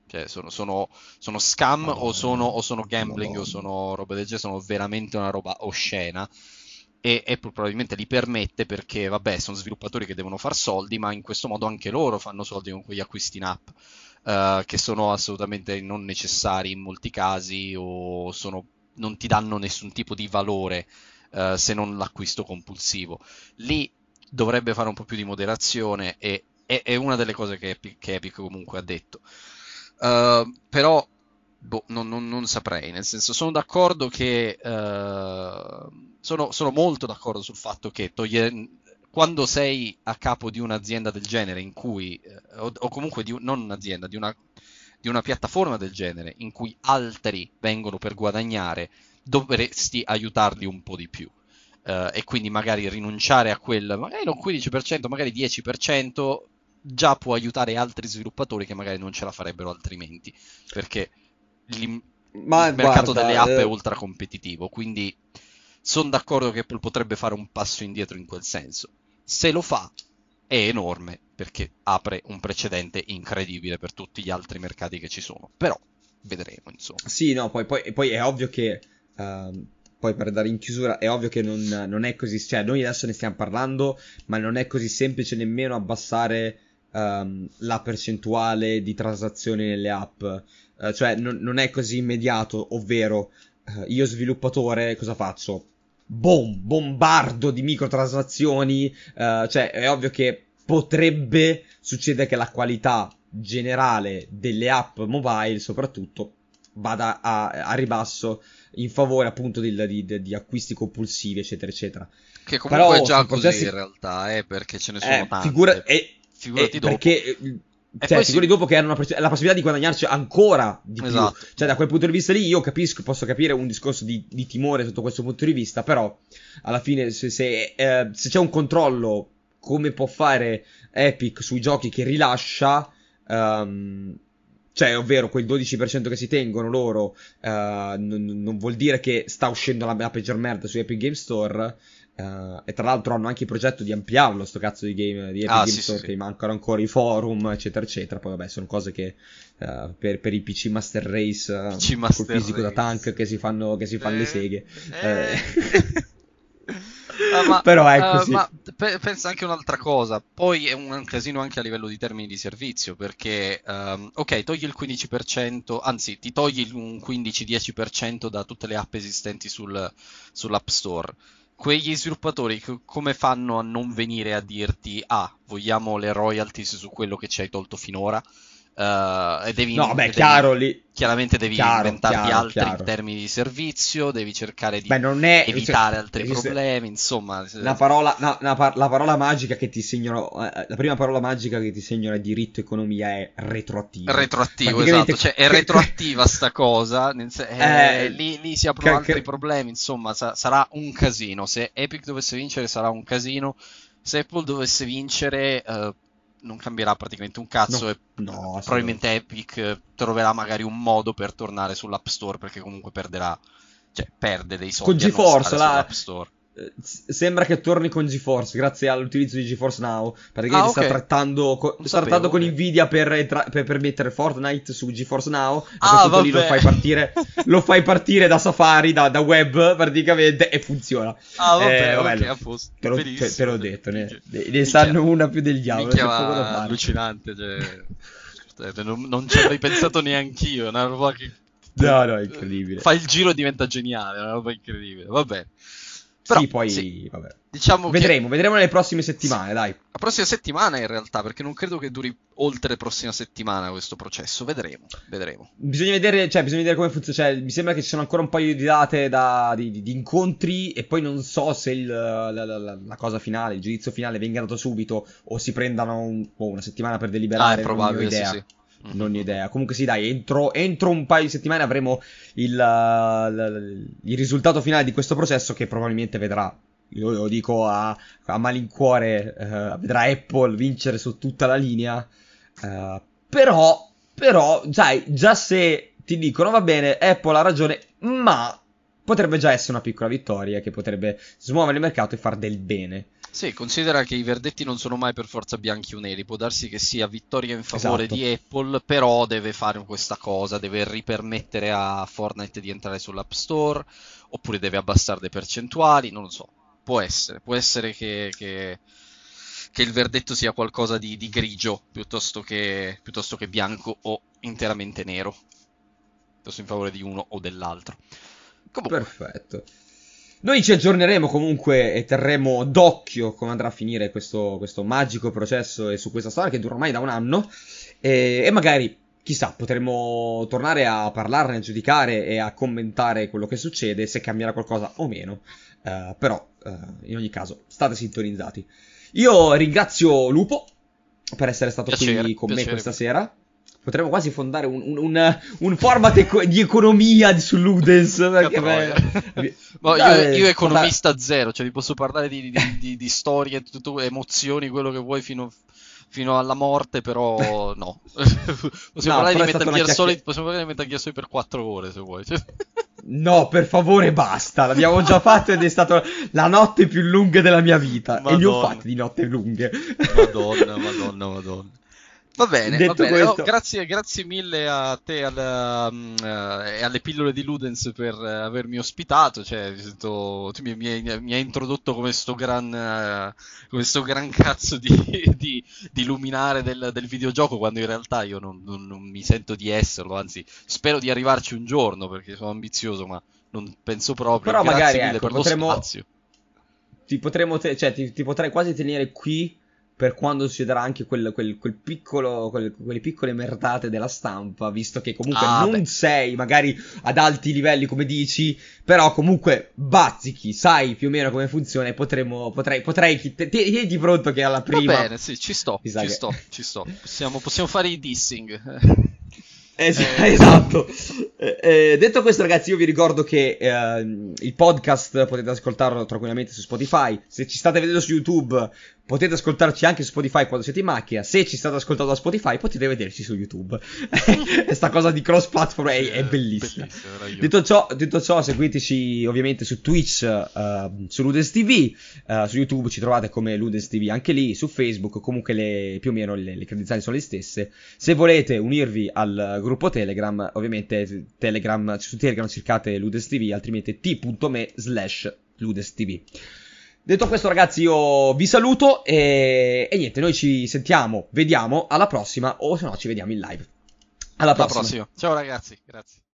Cioè, sono, sono, sono scam o, sono, o sono gambling o sono roba del genere, sono veramente una roba oscena e Apple probabilmente li permette perché, vabbè, sono sviluppatori che devono far soldi, ma in questo modo anche loro fanno soldi con quegli acquisti in app, uh, che sono assolutamente non necessari in molti casi o sono, non ti danno nessun tipo di valore uh, se non l'acquisto compulsivo. Lì dovrebbe fare un po' più di moderazione e è, è una delle cose che Epic, che Epic comunque ha detto. Uh, però boh, non, non, non, saprei, nel senso sono d'accordo che uh, sono, sono, molto d'accordo sul fatto che togliere, quando sei a capo di un'azienda del genere in cui, eh, o, o, comunque di, non un'azienda, di una, di una piattaforma del genere in cui altri vengono per guadagnare, dovresti aiutarli un po' di più. Uh, e quindi magari rinunciare a quel, magari non 15%, magari 10%, già può aiutare altri sviluppatori che magari non ce la farebbero altrimenti. Perché Ma, il mercato guarda, delle app eh... è ultra competitivo, quindi sono d'accordo che Apple potrebbe fare un passo indietro in quel senso. Se lo fa, è enorme perché apre un precedente incredibile per tutti gli altri mercati che ci sono. Però vedremo, insomma. Sì, no, poi, poi, poi è ovvio che. Uh, poi per dare in chiusura, è ovvio che non, non, è così. Cioè, noi adesso ne stiamo parlando, ma non è così semplice nemmeno abbassare um, la percentuale di transazioni nelle app. Uh, cioè, non, non, è così immediato, ovvero. Uh, io sviluppatore cosa faccio? boom, bombardo di microtransazioni, uh, cioè è ovvio che potrebbe succedere che la qualità generale delle app mobile soprattutto vada a, a ribasso in favore appunto di, di, di, acquisti compulsivi eccetera eccetera che comunque Però, è già così in realtà eh, perché ce ne sono eh, tante figura... e, figurati e dopo perché eh, cioè, figuri si... dopo che hanno la possibilità di guadagnarsi ancora di esatto. più. Cioè, da quel punto di vista lì, io capisco, posso capire un discorso di, di timore sotto questo punto di vista, però, alla fine, se, se, eh, se, c'è un controllo, come può fare Epic sui giochi che rilascia, um, cioè, ovvero quel 12% che si tengono loro, uh, non, non, vuol dire che sta uscendo la, la peggior merda su Epic Game Store, Uh, e tra l'altro hanno anche il progetto di ampliarlo, sto cazzo di game di Epic ah, Games sì, Store, sì, che sì. mancano ancora i forum, eccetera, eccetera. Poi vabbè, sono cose che uh, per, per, i PC Master Race, uh, PC Master col fisico Race. da tank che si fanno, che si fanno eh, le seghe. Eh. Uh, ma, <laughs> Però è così. Ma pe- pensa anche un'altra cosa. Poi è un casino anche a livello di termini di servizio. Perché, um, ok, togli il 15%, anzi, ti togli un 15-10% da tutte le app esistenti sul, sull'App Store quegli sviluppatori come fanno a non venire a dirti ah vogliamo le royalties su quello che ci hai tolto finora Uh, e devi, no, beh, devi, chiaro lì. Chiaramente devi chiaro, inventarti chiaro, altri chiaro. termini di servizio, devi cercare di beh, è, evitare cioè, altri problemi, insomma. La parola, no, la, la parola magica che ti segnano, eh, la prima parola magica che ti segnano diritto economia è retroattivo. Retroattivo, esatto, cioè è retroattiva <laughs> sta cosa, eh, eh, lì, lì, si aprono altri problemi, insomma, sa, sarà un casino. Se Epic dovesse vincere sarà un casino, se Apple dovesse vincere... Uh, non cambierà praticamente un cazzo no, e no, probabilmente Epic troverà magari un modo per tornare sull'App Store perché comunque perderà, cioè perde dei soldi con GeForce la... sull'App Store. Eh, sembra che torni con GeForce grazie all'utilizzo di GeForce Now. Praticamente ah, okay. sta trattando, co- sta trattando con Nvidia per, tra- per, per, mettere Fortnite su GeForce Now. Ah, lì lo fai partire, <laughs> lo fai partire da Safari, da, da, web praticamente e funziona. Ah, vabbè, eh, vabbè okay, te, lo, te, te l'ho detto, ne, ne sanno una più degli altri. Allucinante, <laughs> cioè, non, non ci avrei pensato neanch'io. È una roba che No, no, incredibile. Fa il giro e diventa geniale, è una roba incredibile. Va bene. Però, sì, poi sì, vabbè. Diciamo vedremo, che... vedremo nelle prossime settimane, dai. La prossima settimana in realtà, perché non credo che duri oltre la prossima settimana questo processo. Vedremo, vedremo. Bisogna vedere, cioè, bisogna vedere come funziona. Cioè, mi sembra che ci sono ancora un paio di date da, di, di, di, incontri e poi non so se il, la, la, la, la, cosa finale, il giudizio finale venga dato subito o si prendano un, oh, una settimana per deliberare. Ah, è probabile. Sì, sì. Non ho idea. Comunque sì, dai, entro, entro, un paio di settimane avremo il, il risultato finale di questo processo che probabilmente vedrà io lo dico a, a malincuore, uh, vedrà Apple vincere su tutta la linea, uh, però, però, sai, già se ti dicono va bene, Apple ha ragione, ma potrebbe già essere una piccola vittoria che potrebbe smuovere il mercato e far del bene. Sì, considera che i verdetti non sono mai per forza bianchi o neri, può darsi che sia vittoria in favore esatto. di Apple, però deve fare questa cosa, deve ripermettere a Fortnite di entrare sull'App Store, oppure deve abbassare le percentuali, non lo so può essere, può essere che, che, che il verdetto sia qualcosa di, di grigio piuttosto che, piuttosto che, bianco o interamente nero, piuttosto in favore di uno o dell'altro. Comunque. Perfetto. Noi ci aggiorneremo comunque e terremo d'occhio come andrà a finire questo, questo magico processo e su questa storia che dura ormai da un anno e, e magari chissà, potremo tornare a parlarne, a giudicare e a commentare quello che succede, se cambierà qualcosa o meno. Uh, però, uh, in ogni caso, state sintonizzati. Io ringrazio Lupo per essere stato piacere, qui con piacere. me questa sera. Potremmo quasi fondare un, un, un, un format eco- di economia su Ludens. Perché beh, no, <laughs> io, io, economista zero, cioè vi posso parlare di, di, di, di storie, tutto, emozioni, quello che vuoi fino, fino alla morte, però no. <laughs> possiamo, no, parlare di Metal Gear Solid, possiamo parlare di Metal Gear Solid per 4 ore se vuoi. <laughs> No, per favore, basta. L'abbiamo già fatto ed è stata la notte più lunga della mia vita. Madonna. E ne ho fatte di notte lunghe. Madonna, madonna, madonna. Va bene, va bene. Oh, grazie, grazie, mille a te alla, um, uh, e alle pillole di Ludens per uh, avermi ospitato. Cioè, sento, tu mi, mi, mi, hai introdotto come sto gran, uh, come sto gran cazzo di, <laughs> di, di luminare del, del, videogioco, quando in realtà io non, non, non, mi sento di esserlo. Anzi, spero di arrivarci un giorno perché sono ambizioso, ma non penso proprio. Però grazie magari ecco, potremmo, ti, potremmo te- cioè, ti, ti potrei quasi tenere qui per quando succederà anche quel, quel, quel piccolo, quel, quelle piccole merdate della stampa, visto che comunque ah, non beh. sei magari ad alti livelli come dici, però comunque bazzichi, sai più o meno come funziona e potremmo, potrei, potrei, tieniti pronto che alla prima... Va bene, sì, ci sto, ci che... sto, ci sto, <laughs> possiamo, possiamo fare i dissing. Es- eh. Esatto. Eh, eh, detto questo, ragazzi, io vi ricordo che eh, il podcast potete ascoltarlo tranquillamente su Spotify. Se ci state vedendo su YouTube, potete ascoltarci anche su Spotify quando siete in macchina. Se ci state ascoltando da Spotify, potete vederci su YouTube. <laughs> Questa cosa di cross platform è, è bellissima. Detto ciò, detto ciò, seguiteci ovviamente su Twitch, uh, su Ludes TV. Uh, su YouTube ci trovate come Ludes TV anche lì. Su Facebook, comunque le, più o meno le, le credenziali sono le stesse. Se volete unirvi al gruppo Telegram, ovviamente Telegram, su Telegram cercate Ludes TV, altrimenti t.me slash Ludes TV. Detto questo, ragazzi, io vi saluto e, e, niente, noi ci sentiamo, vediamo alla prossima, o se no ci vediamo in live. Alla prossima. Alla prossima. Ciao ragazzi, grazie.